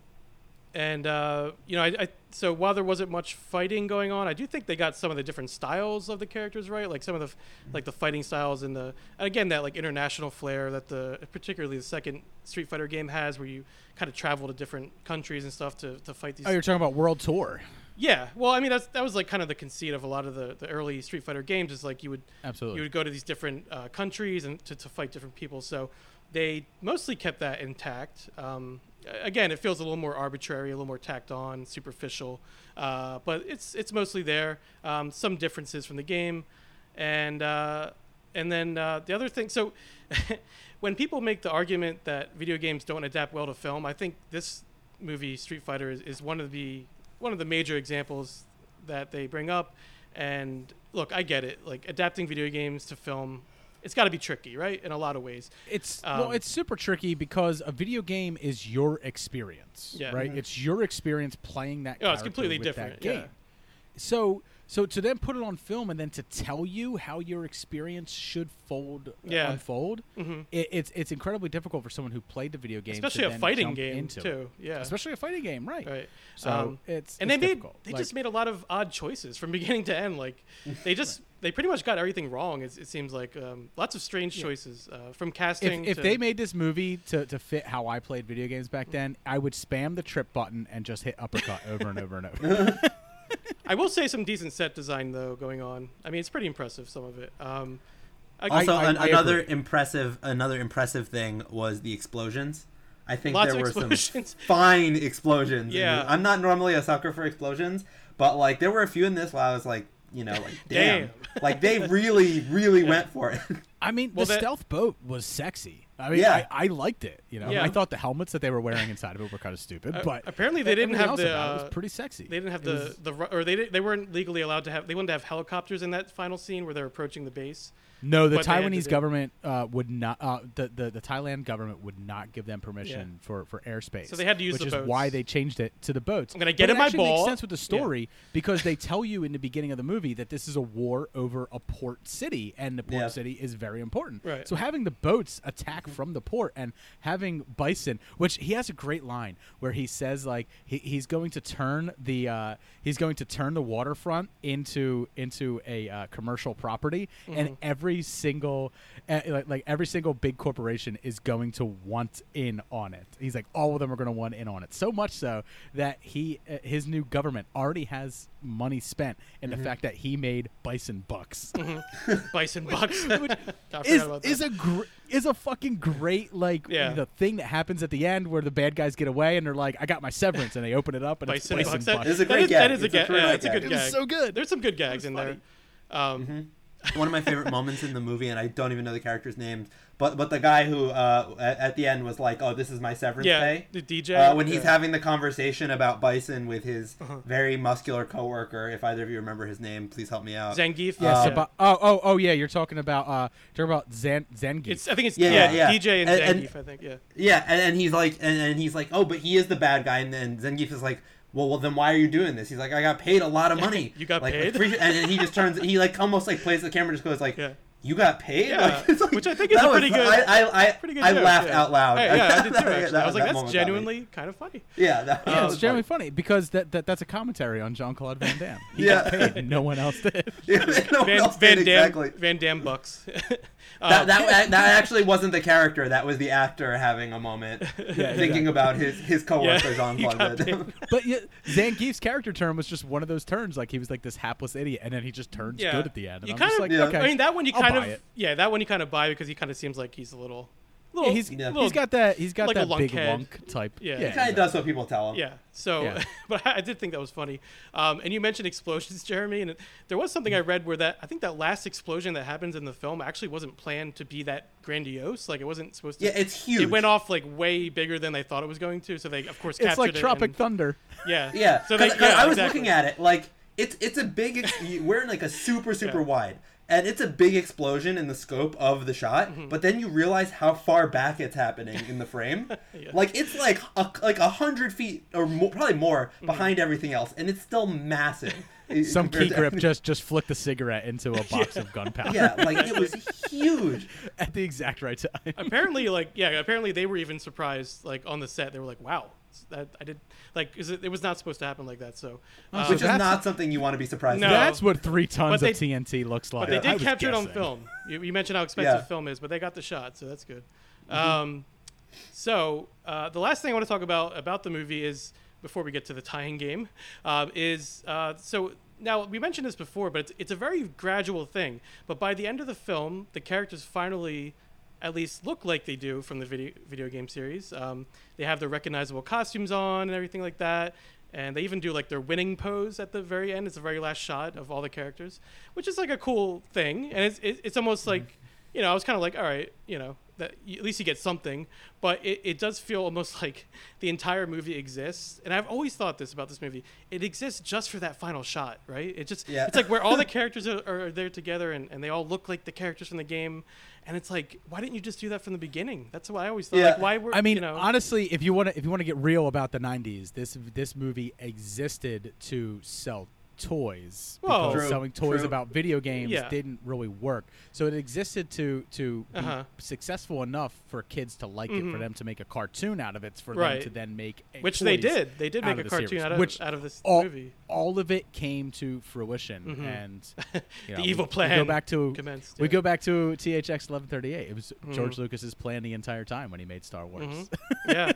and uh, you know, I, I so while there wasn't much fighting going on, I do think they got some of the different styles of the characters right, like some of the like the fighting styles and the and again that like international flair that the particularly the second Street Fighter game has, where you kind of travel to different countries and stuff to, to fight these. Oh, you're talking about World Tour. Yeah, well, I mean that's that was like kind of the conceit of a lot of the, the early Street Fighter games is like you would Absolutely. you would go to these different uh, countries and to, to fight different people. So they mostly kept that intact. Um, again, it feels a little more arbitrary, a little more tacked on, superficial, uh, but it's it's mostly there. Um, some differences from the game, and uh, and then uh, the other thing. So [laughs] when people make the argument that video games don't adapt well to film, I think this movie Street Fighter is, is one of the one of the major examples that they bring up. And look, I get it. Like adapting video games to film, it's got to be tricky, right? In a lot of ways. It's well, Um, it's super tricky because a video game is your experience, Yeah. right? It's your experience playing that. Oh, it's completely different, That yeah. game. So, so to then put it on film and then to tell you how your experience should fold, Yeah. unfold, hmm it, it's it's incredibly difficult for someone who played the video game, Especially a fighting game into it. too. Yeah. especially a fighting game, right? right. So Um, it's and it's they made they Like, just made a lot of odd choices from [laughs] beginning to end. Like [laughs] they just they pretty much got everything wrong. It, it seems like um, lots of strange choices uh, from casting. if, if they made this movie to, to fit how I played video games back then, I would spam the trip button and just hit uppercut over and over and over. [laughs] I will say some decent set design though going on. I mean, it's pretty impressive some of it. Um, I- Also, I- an, I another impressive another impressive thing was the explosions. I think Lots there were some [laughs] fine explosions. Yeah. I'm not normally a sucker for explosions, but like there were a few in this where I was like, you know, like [laughs] damn, Damn. like they really, really [laughs] went for it. I mean, Well, the that- stealth boat was sexy. I mean, Yeah. I, I liked it. You know, Yeah. I thought the helmets that they were wearing inside of it were kind of stupid, Uh, but apparently they didn't have the, about it uh, was pretty sexy. They didn't have It the was- the or they they weren't legally allowed to have. They wanted to have helicopters in that final scene where they're approaching the base. No, the but they had to Taiwanese government uh, would not. Uh, the, the the Thailand government would not give them permission for, for airspace. So they had to use which the is boats. why they changed it to the boats. I'm gonna get But in my ball. Makes sense with the story [laughs] because they tell you in the beginning of the movie that this is a war over a port city, and the port Yeah. city is very important. Right. So having the boats attack from the port and having Bison, which he has a great line where he says like he, he's going to turn the uh, he's going to turn the waterfront into into a uh, commercial property, and every single uh, like, like every single big corporation is going to want in on it. He's like all of them are going to want in on it. So much so that he uh, his new government already has money spent in the fact that he made Bison bucks [laughs] Bison [laughs] bucks. I forgot [laughs] is about is a gr- is a fucking great like Yeah. the thing that happens at the end where the bad guys get away and they're like, I got my severance, and they open it up and Bison it's bucks. Bison That- bucks. It's a that great is- gag. That is a It's a gag. terrific Yeah, it's a good It was gag. so good. There's some good gags in there. Um, Mm-hmm. One of my favorite moments in the movie, and I don't even know the characters' names, but but the guy who uh, at, at the end was like, "Oh, this is my severance Yeah, pay." the DJ. Uh, when he's yeah. Uh-huh. having the conversation about Bison with his very muscular coworker, if either of you remember his name, please help me out. Zangief. Yes, Um, about, oh, oh, oh, yeah. You're talking about uh, talking about Zen Zengi. It's I think it's Yeah, yeah, yeah, yeah. DJ and, And- and- Zangief. I think yeah. Yeah, and, and he's like, and, and he's like, oh, but he is the bad guy, and then Zangief is like, well, well, then why are you doing this? He's like, I got paid a lot of [laughs] money. You got like, paid? appreciate- and then he just turns, he like almost like plays the camera, just goes like, Yeah. you got paid, Yeah, [laughs] Like, like- which I think is a pretty was- good- I, I, I, Pretty good. I joke, laughed yeah. out loud. Hey, yeah, I did [laughs] too. Actually, That- I was like, that that's moment got me. genuinely kind of funny. Yeah, that, yeah, that it's was generally funny. funny because that, that that's a commentary on Jean Claude Van Damme. He Yeah. got paid, no one else did. Yeah, no one Van, else Van did Dam exactly. Van Damme Bucks. Um, That, that, that [laughs] actually wasn't the character. That was the actor having a moment, [laughs] Yeah, thinking about his his coworker Yeah, [laughs] Jean Claude. But yeah, Zangief's character turn was just one of those turns. Like he was like this hapless idiot, and then he just turns yeah. good at the end. And You I'm kind just of. like, Yeah. okay. I mean, that one you I'll kind of. it. Yeah, that one you kind of buy because he kind of seems like he's a little. Yeah, little he's, Yeah. little- he's got that he's got like a that big lunkhead. lunk type. Yeah. yeah He kind of does what people tell him. Yeah. So, Yeah. [laughs] but I, I did think that was funny. Um, and you mentioned explosions, [laughs] Jeremy, and it, there was something I read where that I think that last explosion that happens in the film actually wasn't planned to be that grandiose. Like it wasn't supposed to. Yeah, it's huge. It went off like way bigger than they thought it was going to. So they, of course, It's captured like it Tropic and- Thunder. [laughs] Yeah. Yeah, So because they, yeah, I was exactly. looking at it like it's it's a big. ex- We're in like a super super Yeah. wide, and it's a big explosion in the scope of the shot. Mm-hmm. But then you realize how far back it's happening in the frame. [laughs] Like it's like a, like a hundred feet or more, probably more Mm-hmm. behind everything else, and it's still massive. [laughs] Some key grip everything- just just flicked the cigarette into a box of gunpowder [laughs] Yeah, like it was huge. at the exact right time. apparently, like yeah, apparently they were even surprised. Like on the set, they were like, "Wow, That I did like is it, it was not supposed to happen like that. So, Oh, um, so Which is that's- not something you want to be surprised No. about. That's what three tons But of TNT looks like. but they did was capture it on film. You, you mentioned how expensive Yeah. film is, but they got the shot, so that's good. Mm-hmm. Um, so uh, the last thing I want to talk about about the movie is before we get to the tie-in game um, is uh, so now we mentioned this before, but it's, it's a very gradual thing. But by the end of the film, the characters finally at least look like they do from the video video game series. Um, they have their recognizable costumes on and everything like that. And they even do like their winning pose at the very end. It's the very last shot of all the characters, which is like a cool thing. And it's it, it's almost like, you know, I was kind of like, all right, you know, that at least you get something. But it, it does feel almost [laughs] like the entire movie exists. And I've always thought this about this movie. It exists just for that final shot, right? It just Yeah. it's like where all the [laughs] characters are, are there together and, and they all look like the characters from the game. And it's like, why didn't you just do that from the beginning? That's what I always thought. Yeah. Like, why were I mean, you know, honestly, if you want to, if you want to get real about the '90s, this this movie existed to sell toys Whoa. because True, selling toys true. about video games Yeah. didn't really work. So it existed to to Uh-huh. be successful enough for kids to like it, for Mhm. them to make a cartoon out of it, for Right. them to then make a which they did. They did make a cartoon series, out of which out of this all, movie. All of it came to fruition, Mhm. and [laughs] you The evil we- plan We go back to commenced, we go back to THX 1138. It was George Mhm. Lucas's plan the entire time when he made Star Wars. Mhm. [laughs] yeah.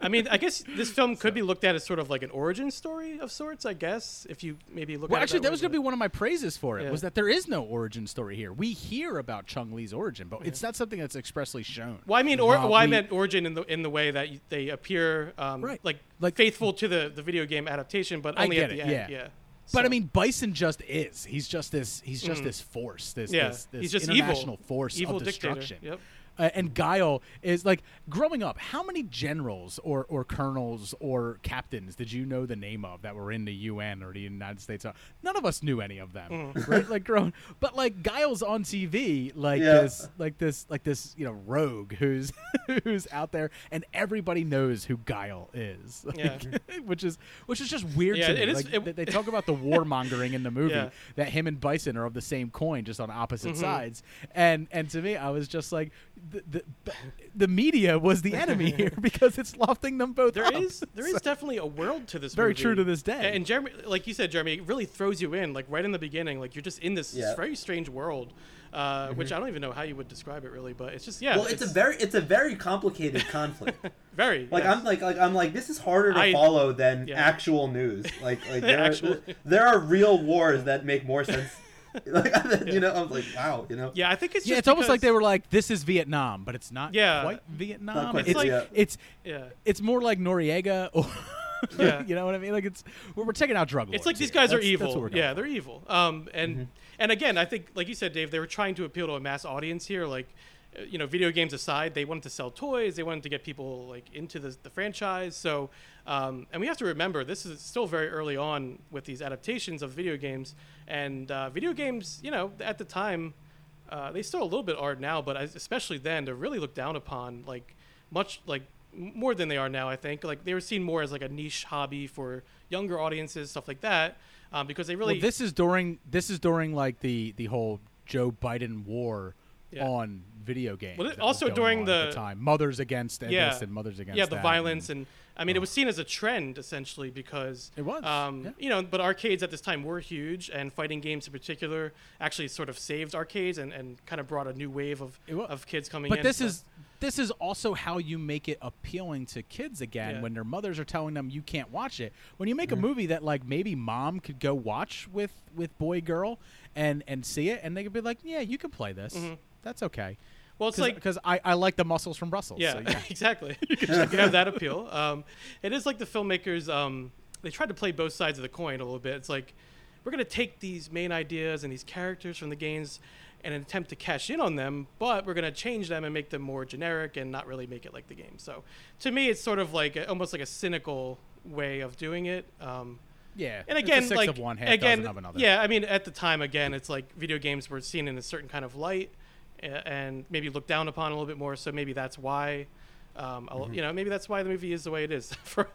I mean, I guess [laughs] this film could be looked at as sort of like an origin story of sorts. I guess if you maybe look. Well, at actually, it that way, was going to be one of my praises for it. Yeah. Was that there is no origin story here. We hear about Chun Li's origin, but it's not something that's expressly shown. Well, I mean, or well, I meant origin in the in the way that they appear, um, Right. like Like- faithful to the the video game adaptation, but I only at the it, end. yeah. Yeah. But I mean, Bison just is. He's just this. He's just Mhm. this force. This, Yeah, this, this he's just evil. force Evil of dictator. destruction. Yep. Uh, and Guile is like growing up. How many generals or, or colonels or captains did you know the name of that were in the UN or the United States? None of us knew any of them, Mm. [laughs] right? Like growing, but like Guile's on TV, like Yeah. this, like this, like this, you know, rogue who's [laughs] who's out there, and everybody knows who Guile is. [laughs] Like, Yeah. which is which is just weird Yeah, to me. it is- Like, it- they- they talk about the warmongering in the movie Yeah. that him and Bison are of the same coin, just on opposite Mhm. sides. And and to me, I was just like, the the, the media was the enemy [laughs] here because it's lofting them both There up. is there is [laughs] definitely a world to this. Very movie. true to this day. And, and Jeremy, like you said, Jeremy, it really throws you in, like right in the beginning. Like you're just in this Yeah. very strange world, uh, which I don't even know how you would describe it really, but it's just yeah. well, it's, a very it's a very complicated conflict. [laughs] very Like yes. I'm like like I'm like this is harder to I- follow than yeah. actual news. Like like there Actual- are there are real wars that make more sense. [laughs] like you know I'm like wow you know yeah, I think it's yeah, it's almost like they were like, "This is Vietnam," but it's not Yeah. quite Vietnam. Not quite, it's, like- yeah. it's yeah. it's more like Noriega, or Yeah. [laughs] you know what I mean? Like it's we're, we're taking out drug lords. It's like these here. guys are That's- that's evil. what yeah, they're evil. Um, and Mm-hmm. and again, I think, like you said, Dave, they were trying to appeal to a mass audience here. Like, uh, you know, video games aside, they wanted to sell toys. They wanted to get people like into the, the franchise. So, um, and we have to remember this is still very early on with these adaptations of video games. And uh, video games, you know, at the time, uh, they still a little bit are now, but especially then, they're really looked down upon, like much like more than they are now. I think like they were seen more as like a niche hobby for younger audiences, stuff like that, um, because they really Well, this is during this is during like the the whole Joe Biden war Yeah. on video games. Well, it- that was also during the- the time, mothers against Yeah. this and mothers against yeah the violence and- and I mean it was seen as a trend essentially because It was, um, yeah. you know but arcades at this time were huge and fighting games in particular actually sort of saved arcades and, and kind of brought a new wave of of kids coming But in. this so- is this is also how you make it appealing to kids again Yeah. when their mothers are telling them you can't watch it. When you make Mm-hmm. a movie that like maybe mom could go watch with with boy girl and and see it and they could be like, yeah, you can play this. That's okay. Well it's like because I, I like the muscles from Brussels. Yeah, so [laughs] yeah. exactly. [laughs] you can [laughs] have that appeal. Um, it is like the filmmakers. Um, they tried to play both sides of the coin a little bit. It's like we're gonna take these main ideas and these characters from the games and attempt to cash in on them, but we're gonna change them and make them more generic and not really make it like the game. So to me, it's sort of like a, almost like a cynical way of doing it. Um, Yeah. and again, like one, again, yeah. I mean, at the time, again, it's like video games were seen in a certain kind of light, and maybe looked down upon a little bit more. So maybe that's why, um, I'll- you know, maybe that's why the movie is the way it is [laughs] for,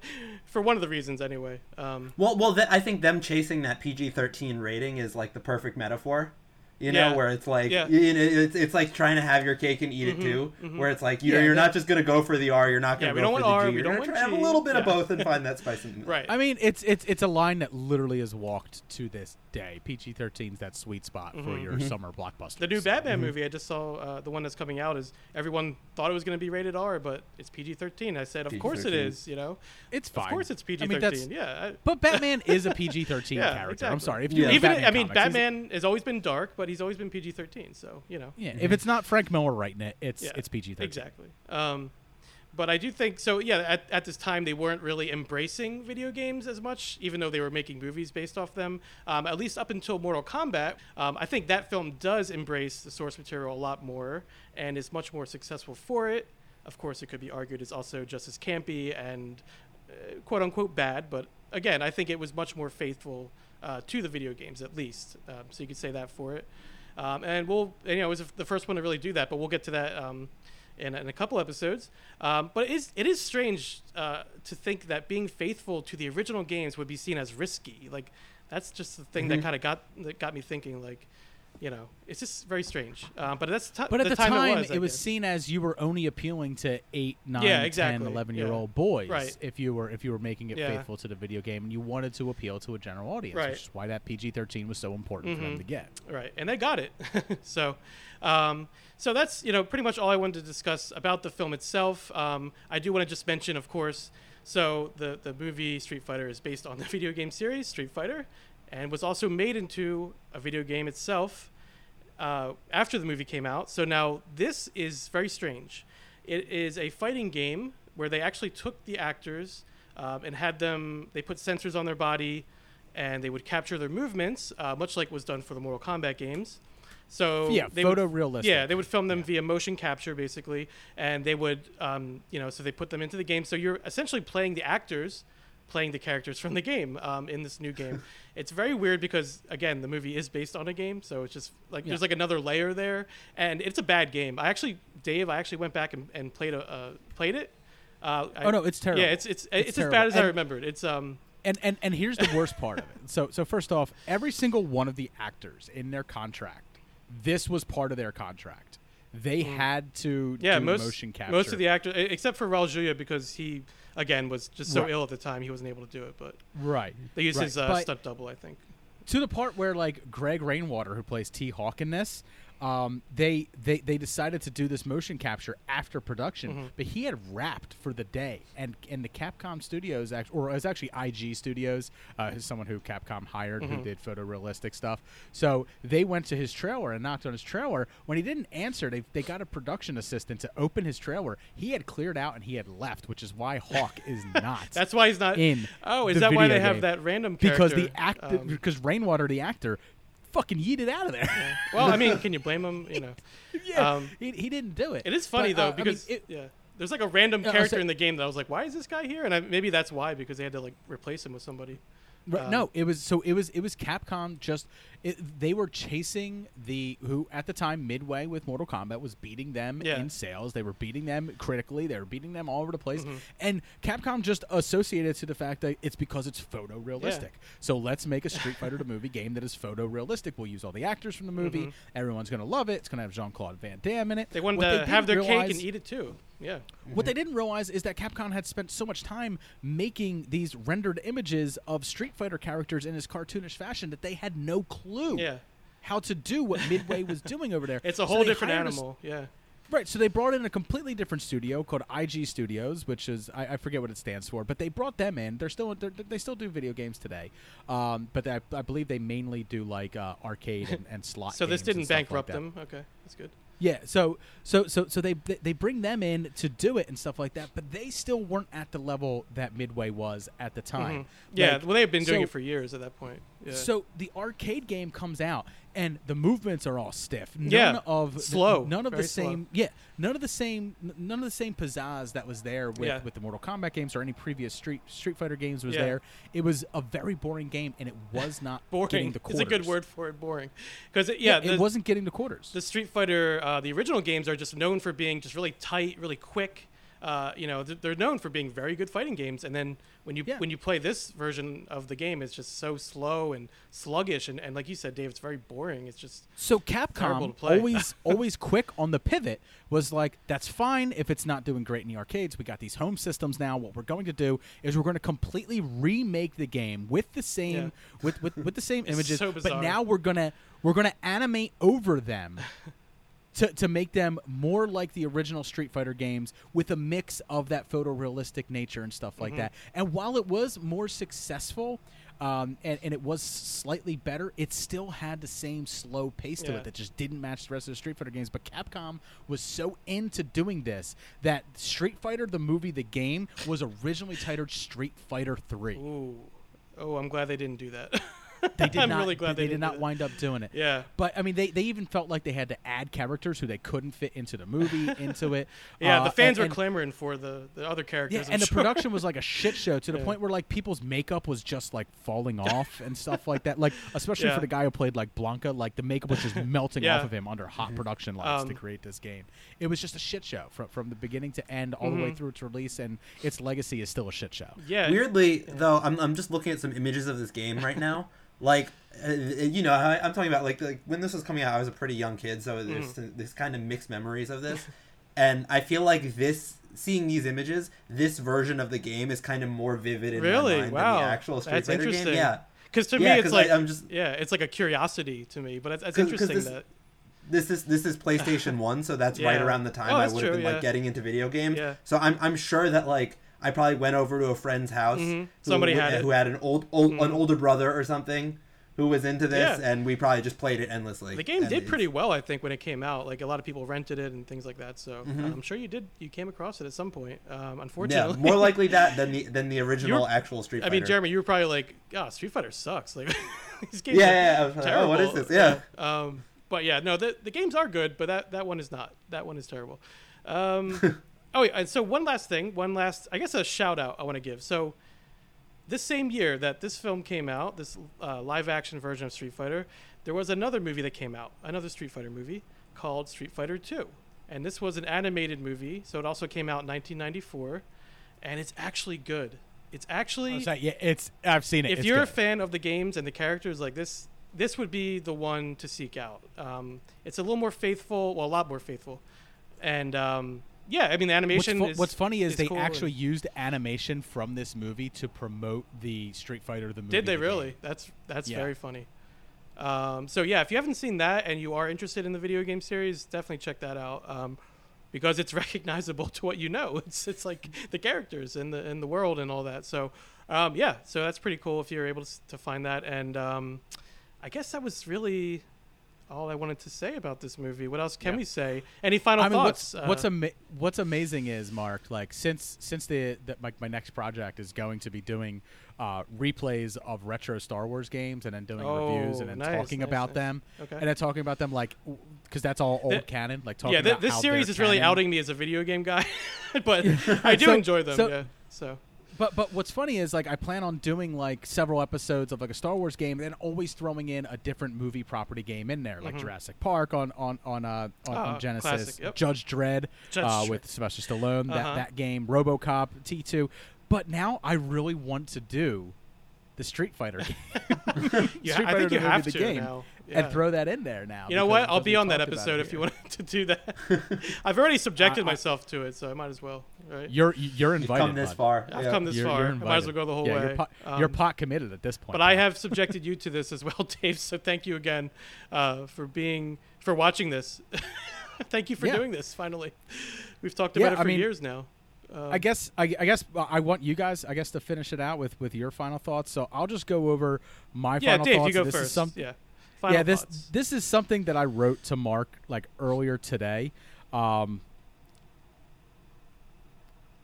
for one of the reasons anyway. Um, well well th- I think them chasing that PG thirteen rating is like the perfect metaphor You know, Yeah. where it's like Yeah. Mm-hmm. you know, it's, it's like trying to have your cake and eat it too. Where it's like you know Yeah, you're that- not just gonna go for the R, you're not gonna we go don't for want the R, G. You're don't gonna want try to have a little bit of both and [laughs] find that spice in. Right. I mean, it's it's it's a line that literally has walked to this day. PG 13 is that sweet spot for your summer blockbuster. Mm-hmm. The new Batman movie I just saw, uh, the one that's coming out, is everyone thought it was going to be rated R, but it's PG thirteen. I said, of course it PG-13. is. You know, It's fine. of course it's PG I mean, thirteen. that's- yeah. I- But Batman is a PG 13 [laughs] character. exactly. I'm sorry. If you read Even I mean, Batman has always been dark, but he's always been PG thirteen. So you know, Yeah, if it's not Frank Miller writing it, it's Yeah, it's PG 13. Exactly. Um, but I do think so. Yeah, at, at this time they weren't really embracing video games as much, even though they were making movies based off them. Um, at least up until Mortal Kombat, um, I think that film does embrace the source material a lot more and is much more successful for it. Of course, it could be argued is also just as campy and uh, quote unquote bad, but again, I think it was much more faithful uh, to the video games at least. Um, so you could say that for it. Um, and we'll, you know, it was the first one to really do that, but we'll get to that um, in, in a couple episodes. Um, but it is, it is strange uh, to think that being faithful to the original games would be seen as risky. Like, that's just the thing that kind of got that got me thinking. Like, you know, it's just very strange. Um, but that's t- But at the, time, time, it was, it was seen as you were only appealing to 8, 9, Yeah, 10, exactly. 11 Yeah. year old boys Right. if you were if you were making it Yeah. faithful to the video game and you wanted to appeal to a general audience, Right. which is why that PG-13 was so important for them Mhm. to get. Right, and they got it. [laughs] so, um, so that's you know pretty much all I wanted to discuss about the film itself. Um, I do want to just mention, of course, so the the movie Street Fighter is based on the [laughs] video game series Street Fighter, and was also made into a video game itself uh, after the movie came out. So now this is very strange. It is a fighting game where they actually took the actors um, and had them. They put sensors on their body, and they would capture their movements, uh, much like was done for the Mortal Kombat games. So Yeah, they would- photorealistic. Yeah, they would film them via motion capture, basically, and they would, um, you know, so they put them into the game. So you're essentially playing the actors, playing the characters from the game um, in this new game. [laughs] it's very weird because again, the movie is based on a game, so it's just like there's like another layer there, and it's a bad game. I actually, Dave, I actually went back and, and played a uh, played it. Uh, I- Oh, no, it's terrible. Yeah, it's it's it's, as bad as I remembered. It's um And and and here's the worst part of it. [laughs] So so first off, every single one of the actors in their contract, this was part of their contract. They had to yeah do most motion capture. most of the actors except for Raul Julia because he again was just so Right. ill at the time he wasn't able to do it, but right. they used right. his uh, stunt double, I think. to the part where like Gregg Rainwater, who plays T Hawk in this, um, they, they they decided to do this motion capture after production, Mm-hmm. but he had wrapped for the day, and and the Capcom Studios, act- or it was actually IG Studios, uh, someone who Capcom hired Mm-hmm. who did photorealistic stuff. So they went to his trailer and knocked on his trailer. When he didn't answer, they they got a production assistant to open his trailer. He had cleared out and he had left, which is why Hawk is [laughs] not. That's why he's not in. Oh, is that why they have that random because the act um, because Rainwater the actor fucking yeeted out of there. [laughs] well, I mean, can you blame him? You know, [laughs] yeah, Um, he, he didn't do it. it is funny But, uh, though I mean, because it- yeah, there's like a random Yeah, character say- in the game that I was like, why is this guy here? And I, maybe that's why because they had to like replace him with somebody. Um, no, it was so it was it was Capcom just it, they were chasing the who at the time Midway with Mortal Kombat was beating them Yeah. in sales. They were beating them critically. They were beating them all over the place. Mm-hmm. And Capcom just associated to the fact that it's because it's photorealistic. So let's make a Street Fighter the movie game that is photorealistic. We'll use all the actors from the movie. Everyone's going to love it. It's going to have Jean Claude Van Damme in it. Mm-hmm. They wanted What to didn't have their realize- cake and eat it too. Yeah. what they didn't realize is that Capcom had spent so much time making these rendered images of Street Fighter characters in this cartoonish fashion that they had no clue Yeah. how to do what Midway was [laughs] doing over there. It's a So whole they different hired a animal. Yeah. Right, so they brought in a completely different studio called IG Studios, which is I, I forget what it stands for, but they brought them in. They're still they're, they still do video games today, um, but I, I believe they mainly do like uh, arcade and, and slot. So this didn't stuff like bankrupt them. Okay, that's good. Yeah, so so so so they they- they bring them in to do it and stuff like that, but they still weren't at the level that Midway was at the time. Mhm. Yeah. Like, well, they've been doing so- it for years at that point. Yeah. So the arcade game comes out, and the movements are all stiff. None Yeah, of the- slow, none of the very slow. same. Yeah, none of the same. None of the same pizzazz that was there with, Yeah. with the Mortal Kombat games or any previous Street Street Fighter games was Yeah. there. It was a very boring game, and it was not [laughs] boring. getting the quarters. It's a good word for it. Boring. Because yeah, it the, wasn't getting the quarters. the Street Fighter, uh, the original games are just known for being just really tight, really quick. Uh, you know, th- they're known for being very good fighting games. And then when you Yeah. when you play this version of the game, it's just so slow and sluggish. And, and like you said, Dave, it's very boring. It's just So Capcom to play. always [laughs] always quick on the pivot was like that's fine if it's not doing great in the arcades. We got these home systems now. What we're going to do is we're going to completely remake the game with the same Yeah. with, with with the same [laughs] images, so but now we're going to we're going to animate over them. [laughs] To, to make them more like the original Street Fighter games with a mix of that photorealistic nature and stuff Mm-hmm. like that. And while it was more successful um, and, and it was slightly better, it still had the same slow pace to Yeah. it that just didn't match the rest of the Street Fighter games. But Capcom was so into doing this that Street Fighter, the movie, the game, was originally titled Street Fighter 3. ooh, oh, I'm glad they didn't do that. [laughs] They did I'm not, really glad they, they did didn't do not that. wind up doing it. Yeah. But I mean, they, they even felt like they had to add characters who they couldn't fit into the movie, [laughs] into it. yeah, Uh, the fans and- were and- clamoring for the, the other characters. Yeah, I'm and the production was like a shit show to the [laughs] Yeah. point where like people's makeup was just like falling [laughs] off and stuff like that. Like especially Yeah. for the guy who played like Blanka, like the makeup was just melting Yeah. off of him under hot production lights to Um, create this game. It was just a shit show from from the beginning to end, all the way Mhm. through its release, and its legacy is still a shit show. yeah, Weirdly, though, I'm, I'm just looking at some images of this game right now. Like, uh, you know, I, I'm talking about like, like when this was coming out, I was a pretty young kid, so there's Mm-hmm. this kind of mixed memories of this, and I feel like this. Seeing these images, this version of the game is kind of more vivid in really, my mind wow, than the actual Street that's Fighter game. Yeah, because to Yeah, me it's like I'm just- yeah, it's like a curiosity to me. But it's, it's interesting this- that this is this is PlayStation [laughs] One, so that's right around the time Oh, I would have been yeah. like getting into video games. Yeah. So I'm I'm sure that like I probably went over to a friend's house. Mhm. who- Somebody who, had it. who had an old, old an Mhm. older brother or something who was into this, Yeah. and we probably just played it endlessly. the game did pretty well, I think, when it came out. Like a lot of people rented it and things like that. So Mhm. I'm sure you did. You came across it at some point. Um, Yeah, unfortunately, more likely that than the [laughs] than the original actual Street Fighter. I mean, Jeremy, you were probably like, "Oh, Street Fighter sucks." [laughs] Like these games Yeah, are yeah, yeah. Like, terrible. oh, what is this? Yeah. Um, but yeah, no, the the games are good, but that that one is not. That one is terrible. Um, [laughs] oh, yeah, and so one last thing, one last, I guess, a shout out I want to give. So this same year that this film came out, this uh, live action version of Street Fighter, there was another movie that came out, another Street Fighter movie called Street Fighter 2. And this was an animated movie, so it also came out in 1994, and it's actually good. It's actually So, yeah, it's I've seen it. if It's you're a fan of the games and the characters like this this would be the one to seek out um, it's a little more faithful well a lot more faithful and um, yeah i mean the What's, animation fu- is what's funny is, is they cool actually and- used animation from this movie to promote the Street Fighter the movie. did they the really game. that's that's Yeah. very funny um, so yeah if you haven't seen that and you are interested in the video game series definitely check that out um, because it's [laughs] recognizable to what you know [laughs] it's it's like the characters and the in the world and all that so um, yeah so that's pretty cool if you're able to, to find that and um, i guess that was really all I wanted to say about this movie. What else can Yeah. we say? Any final I mean, thoughts? what's what's Uh, ama- what's amazing is Mark. Like since since the my, my next project is going to be doing uh, replays of retro Star Wars games and then doing reviews Oh, and then nice, talking nice, about nice. them Okay. and then talking about them like because that's all old The- canon. Like talking yeah, th- about this series is really outing me as a video game guy, [laughs] but [laughs] I do So- enjoy them. so- yeah, so But but what's funny is like I plan on doing like several episodes of like a Star Wars game and always throwing in a different movie property game in there, like Mhm. Jurassic Park on on on uh, on, Ah, on Genesis, classic, yep. Judge Dredd Judge uh, with Sylvester Stallone, that Uh-huh. that game, RoboCop T two. But now I really want to do the Street Fighter [laughs] [laughs] game. yeah, Street I Fighter think the you have the to game, now. And throw that in there now. You know what? I'll be on that episode if you [laughs] want to do that. [laughs] I've already subjected I- I- myself to it, so I might as well. Right? You're you're You've invited. come this bud. far. I've yeah. come this You're- far. you're I might as well go the whole yeah, way. You're, pot, Um, you're pot committed at this point. but I have subjected you to this as well, [laughs] Dave. So thank you again uh, for being for watching this. thank you for Yeah. doing this. Finally, we've talked Yeah, about it I for mean, years now. Um, I guess I, I guess uh, I want you guys I guess to finish it out with with your final thoughts. So I'll just go over my final thoughts. yeah, final Dave, thoughts. you go this first. Is some, yeah, final yeah, this thoughts. this is something that I wrote to Mark like earlier today. Um,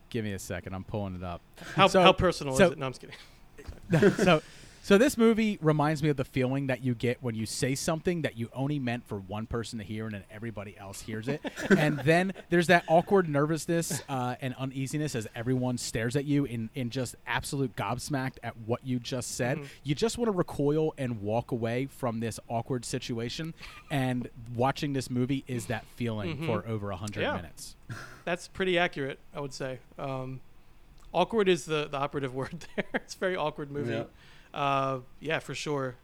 give me a second. I'm pulling it up. How, so- how personal so- is it? No, I'm just kidding. [laughs] so So this movie reminds me of the feeling that you get when you say something that you only meant for one person to hear and then everybody else hears it, [laughs] and then there's that awkward nervousness uh, and uneasiness as everyone stares at you in in just absolute gobsmacked at what you just said. You just want to recoil and walk away from this awkward situation, and watching this movie is that feeling for over a hundred Yeah. minutes. [laughs] That's pretty accurate, I would say. Um, awkward is the, the operative [laughs] word there. it's a very awkward movie. Yeah. Uh, yeah, for sure.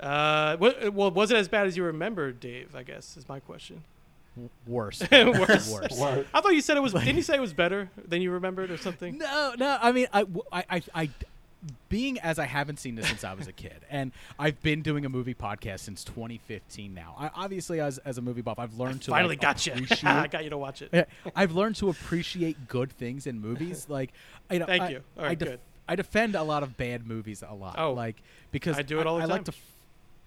Uh, what, well, was it as bad as you remember, Dave? I guess is my question. [laughs] Worse, Worse. worse. [laughs] Word. I thought you said it was. Didn't you say it was better than you remembered or something? No, no. I mean, I, I, I, I- being as I haven't seen this since I was a kid, and I've been doing a movie podcast since 2015 now. I obviously, as as a movie buff, I've learned to Finally like, got you. [laughs] I got you to watch it. I've learned to appreciate good things in movies. Like, you know, Thank I- you. All right, I def- good. I defend a lot of bad movies a lot. Oh, like because I do it all the I like to. f-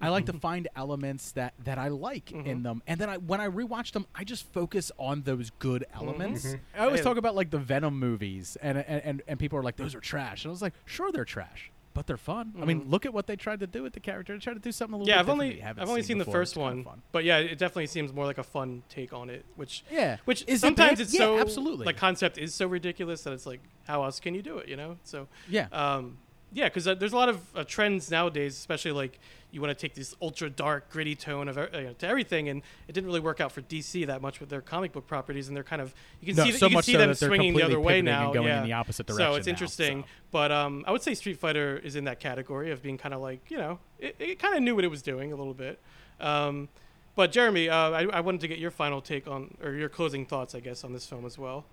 I like to find elements that, that I like Mm-hmm. in them, and then I when I rewatch them, I just focus on those good elements. Mm-hmm. I always Hey. talk about like the Venom movies, and and, and and people are like, "Those are trash," and I was like, "Sure, they're trash, but they're fun." I mean, look at what they tried to do with the character. They tried to do something a little Mm-hmm. Yeah, bit I've only I've only seen, the first one, but yeah, it definitely seems more like a fun take on it. Which Yeah. which Is sometimes bad? it's Yeah, so absolutely. the concept is so ridiculous that it's like how else can you do it? You know? So Yeah. um, yeah, because uh, there's a lot of uh, trends nowadays, especially like you want to take this ultra dark, gritty tone of uh, you know, to everything, and it didn't really work out for DC that much with their comic book properties, and they're kind of you can No, see so you can much see so them that swinging the other way pivoting and now, going in yeah. the opposite So direction it's now, interesting, so. but um, I would say Street Fighter is in that category of being kind of like you know it, it kind of knew what it was doing a little bit. Um, but Jeremy, uh, I, I wanted to get your final take on or your closing thoughts, I guess, on this film as well.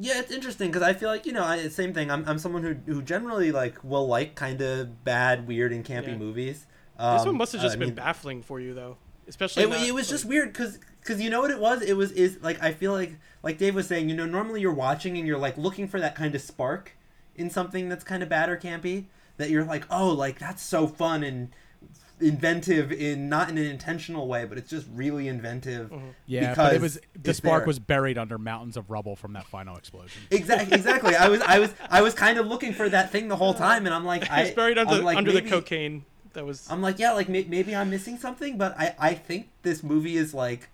Yeah, it's interesting because I feel like you know, I, same thing. I'm, I'm someone who who generally like will like kind of bad, weird, and campy Yeah. movies. This Um, one must have just I been mean, baffling for you, though, especially. It, not, it was like- just weird because because you know what it was. It was is like I feel like like Dave was saying. You know, normally you're watching and you're like looking for that kind of spark in something that's kind of bad or campy. That you're like, oh, like that's so fun and inventive in not in an intentional way, but it's just really inventive. Mm-hmm. Yeah, because but it was the spark there. was buried under mountains of rubble from that final explosion. Exactly. Exactly. I was. I was. I was kind of looking for that thing the whole [laughs] time, and I'm like, I it's buried under I'm like, under maybe- the cocaine. That was I'm like, yeah, like may- maybe I'm missing something, but I I think this movie is like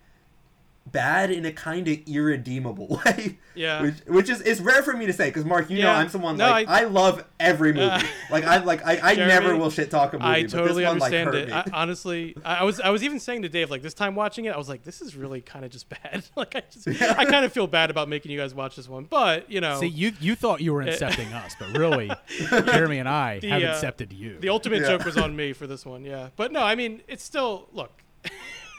bad in a kind of irredeemable [laughs] way. Yeah. Which which is is rare for me to say because Mark, you know, I'm someone No, like I- I, love every movie. Uh, like I like I, I Jeremy, never will shit talk a movie. I but totally this one, understand like, it. hurt I, honestly, I, I was I was even saying to Dave like this time watching it, I was like, this is really kind of just bad. [laughs] like I just [laughs] I kind of feel bad about making you guys watch this one, but you know, See, you you thought you were incepting us, but really, Jeremy and I The, have uh, incepted you. the ultimate Yeah. joke was on me for this one. Yeah, but no, I mean, it's still look,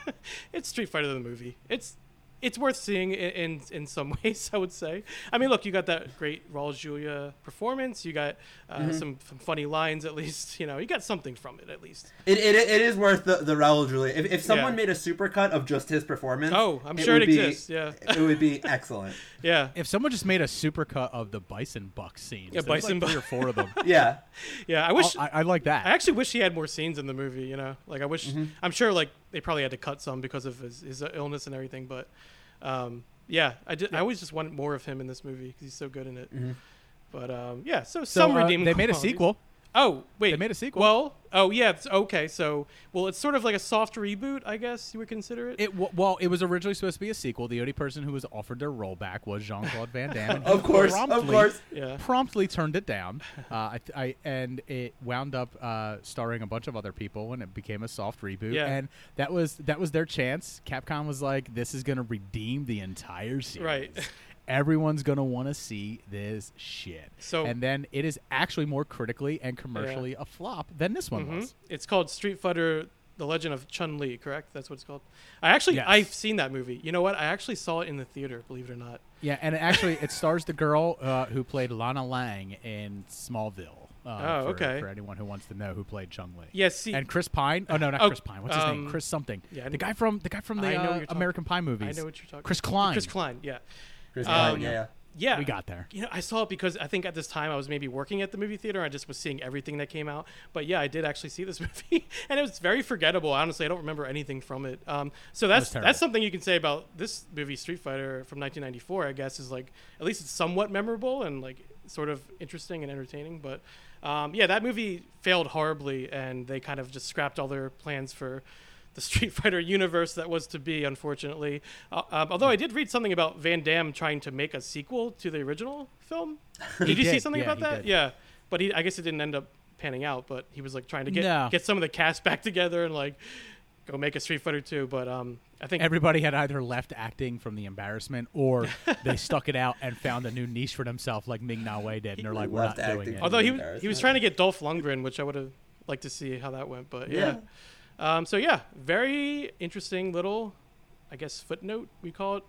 [laughs] it's Street Fighter the movie. It's it's worth seeing in, in in some [laughs] ways. I would say. I mean, look, you got that great Raul Julia performance. You got uh, Mm-hmm. some, some funny lines at least. You know, you got something from it at least. It, it, it is worth the, the Raul Julia. If, if someone Yeah. made a supercut of just his performance, Oh, I'm it sure would it be- exists, yeah. it would be excellent. [laughs] Yeah, if someone just made a supercut of the Bison Buck scenes, Yeah, Bison like three Buck- or four of them. [laughs] Yeah, yeah. I wish. I, I like that. I actually wish he had more scenes in the movie. You know, like I wish. Mm-hmm. I'm sure like they probably had to cut some because of his, his illness and everything. But um, yeah, I did, I always just wanted more of him in this movie because he's so good in it. Mm-hmm. But um, yeah, so, so some uh, redeeming. they made a sequel. Oh wait, They made a sequel. Well, oh yeah, it's, okay. So well, it's sort of like a soft reboot, I guess you would consider it. It w- well, it was originally supposed to be a sequel. The only person who was offered their role back was Jean Claude Van Damme. and [laughs] of course, of promptly- course. yeah. promptly turned it down. [laughs] Uh, I, I and it wound up uh, starring a bunch of other people, and it became a soft reboot. Yeah. And that was that was their chance. Capcom was like, "This is going to redeem the entire series. Right. [laughs] Everyone's going to want to see this shit." So- and then it is actually more critically and commercially a flop than this one Mhm. was. It's called Street Fighter: The Legend of Chun Li. Correct? That's what it's called. I actually Yes. I've seen that movie. You know what? I actually saw it in the theater. Believe it or not. Yeah, and it actually it stars the girl uh, who played Lana Lang in Smallville. Uh, Oh, for, okay. For anyone who wants to know who played Chun Li. Yeah, see- and Chris Pine. Oh no, not Oh, Chris Pine. What's his name? um, Chris something. yeah, the guy from the guy from the I know what uh, talking- American Pie movies. I know what you're talking. Chris Klein. Chris Klein. Yeah. Chris Um, Pine, yeah, yeah. Yeah, We got there. You know, I saw it because I think at this time I was maybe working at the movie theater. I just was seeing everything that came out. But yeah, I did actually see this [laughs] movie, and it was very forgettable. Honestly, I don't remember anything from it. Um, so that's that's something you can say about this movie, Street Fighter from 1994. I guess is like at least it's somewhat memorable and like sort of interesting and entertaining. But Um, yeah, that movie failed horribly, and they kind of just scrapped all their plans for the Street [laughs] Fighter universe that was to be, unfortunately. Uh, um, although I did read something about Van Damme trying to make a sequel to the original film. [laughs] Did you see something yeah, about that? did. Yeah, but he, I guess it didn't end up panning out. But he was like trying to get No. get some of the cast [laughs] back together and like go make a Street Fighter 2. But um, I think Everybody had either left acting from the embarrassment or they stuck it out and found a new niche for themselves, like Ming-Na Wen did, and they're like, "We're not Left doing acting it." Although he was, he was trying to get Dolph Lundgren, which I would have liked to see how that went. But yeah. Um, so yeah, very interesting little, I guess footnote we call it.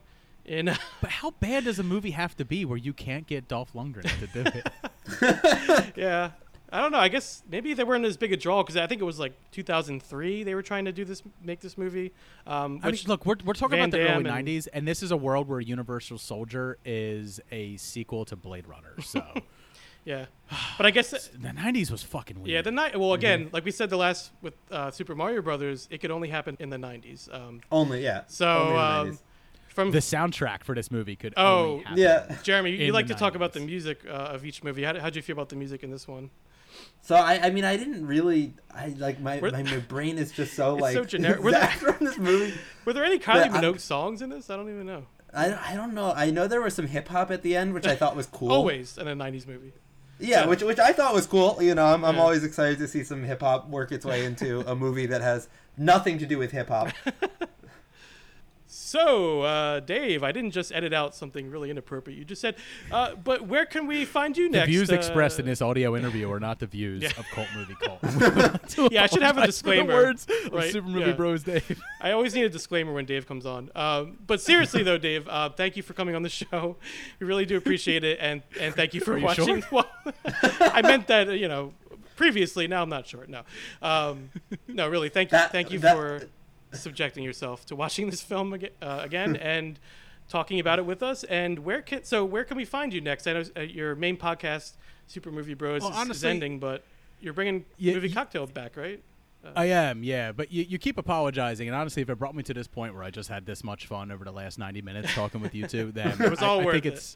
In [laughs] But how bad does a movie have to be where you can't get Dolph Lundgren to do it? [laughs] [laughs] yeah, I don't know. I guess maybe they weren't as big a draw because I think it was like 2003 they were trying to do this, make this movie. Um, I mean, which look, we're, we're talking Van about the early Damme and- '90s, and this is a world where Universal Soldier is a sequel to Blade Runner. So yeah, but I guess [sighs] the '90s was fucking weird. yeah the night. Well, again, like we said the last with uh, Super Mario Brothers, it could only happen in the 90s. Um, Only yeah. so Only the um, 90s. from the soundtrack for this movie could Oh, only happen. yeah. Jeremy, you in like the to talk about the music uh, of each movie. How how'd you feel about the music in this one? So I, I mean, I didn't really, I like my, my, my [laughs] brain is just so It's like so generic. [laughs] Were there- from this movie. Were there any Kylie But I'm- Minogue songs in this? I don't even know. I, I don't know. I know there was some hip hop at the end, which I thought was cool. Always in a 90s movie. Yeah, Yeah. which which I thought was cool. You know, I'm, I'm Yeah. always excited to see some hip hop work its way into a movie that has nothing to do with hip hop. [laughs] So, uh, Dave, I didn't just edit out something really inappropriate. You just said, uh, but where can we find you next? The views Uh, expressed in this audio interview are not the views Yeah. of Cult Movie [laughs] Cult. Yeah, I should have a [laughs] Apologize the disclaimer, words of right, Super Movie yeah. Bros. Dave. [laughs] I always need a disclaimer when Dave comes on. Um, but seriously, though, Dave, uh, thank you for coming on the show. We really do appreciate it, and and thank you for Are you watching. sure? Well, I meant that uh, you know previously. Now I'm not sure. No, um, no, really. Thank you, That- thank you that- for subjecting yourself to watching this film again, uh, again [laughs] and talking about it with us. And where can so where can we find you next? I know uh, your main podcast, Super Movie Bros, Well, is, is ending, but you're bringing Movie y- Cocktail back, right? I am, yeah. But you, you keep apologizing, and honestly, if it brought me to this point where I just had this much fun over the last ninety minutes talking with you two, [laughs] then It was all I, I worth think it. it's.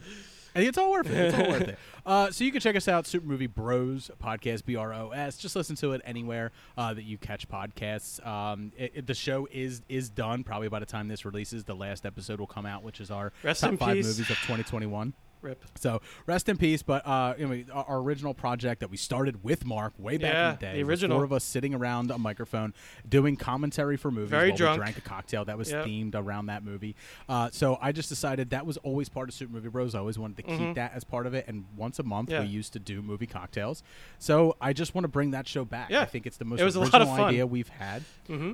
Think it's all worth it. It's all worth it. [laughs] Uh, so you can check us out, Super Movie Bros podcast, B R O S. Just listen to it anywhere uh, that you catch podcasts. Um, it, it- the show is is done. Probably by the time this releases, the last episode will come out, which is our Rest top five peace. movies of 2021. Rip. So rest in peace. But uh, you know, our, our original project that we started with Mark way back Yeah, in the day, the original. four of us sitting around a microphone doing commentary for movies. Very while drunk. We drank a cocktail that was Yep. themed around that movie. Uh, so I just decided that was always part of Super Movie Bros. I always wanted to keep that as part of it. And once a month, Mm-hmm. Yeah. we used to do movie cocktails. So I just want to bring that show back. Yeah. I think it's the most It was a original lot of fun. idea we've had.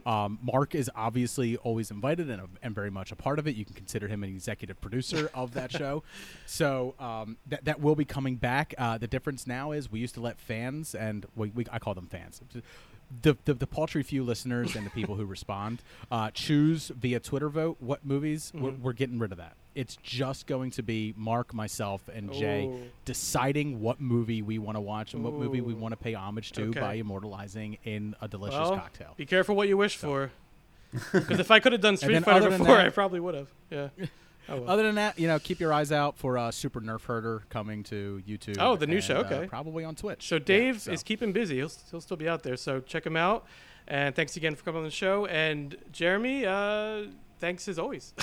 Um, Mark is obviously always invited and, and very much a part of it. You can consider him an executive producer of that [laughs] show. So um, that that will be coming back. Uh, the difference now is we used to let fans and we, we I call them fans. The, the, the paltry few listeners and the people who [laughs] respond uh, choose via Twitter vote what movies we're, Mm-hmm. we're getting rid of that. It's just going to be Mark, myself, and Jay Ooh. deciding what movie we want to watch and what movie we want to pay homage to Okay. by immortalizing in a delicious Well, cocktail. Be careful what you wish for. [laughs] Because if I could have done Street Fighter before, that- I probably would have. Yeah. [laughs] Oh, well. Other than that, you know, keep your eyes out for uh, Super Nerf Herder coming to YouTube. Oh, the new and, show, uh, okay. probably on Twitch. So Yeah, Dave so. is keeping busy. He'll, he'll still be out there. So check him out. And thanks again for coming on the show. And Jeremy, uh, thanks as always.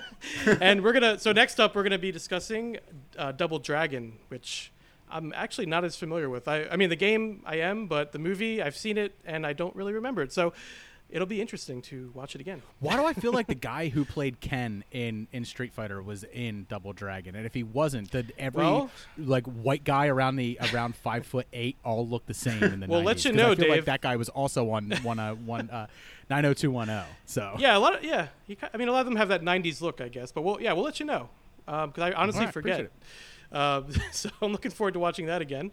[laughs] and we're gonna. So next up, we're gonna be discussing uh, Double Dragon, which I'm actually not as familiar with. I, I mean, the game I am, but the movie I've seen it and I don't really remember it. So it'll be interesting to watch it again. Why do I feel like the [laughs] guy who played Ken in, in Street Fighter was in Double Dragon? And if he wasn't, did every Well- like white guy around the around five foot eight all look the same in the Well, 90s? let you know, I feel Dave. like that guy was also on one uh, one uh, 90210. So Yeah, a lot of yeah. He, I mean, a lot of them have that '90s look, I guess. But we'll yeah, we'll let you know because I honestly right, forget. Uh, [laughs] so I'm looking forward to watching that again.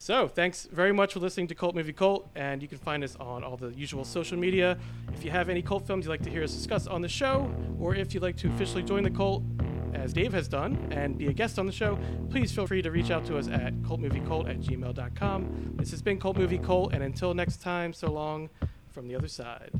So thanks very much for listening to Cult Movie Cult, and you can find us on all the usual social media. If you have any cult films you'd like to hear us discuss on the show, or if you'd like to officially join the cult, as Dave has done, and be a guest on the show, please feel free to reach out to us at cultmoviecult at gmail.com. This has been Cult Movie Cult, and until next time, so long from the other side.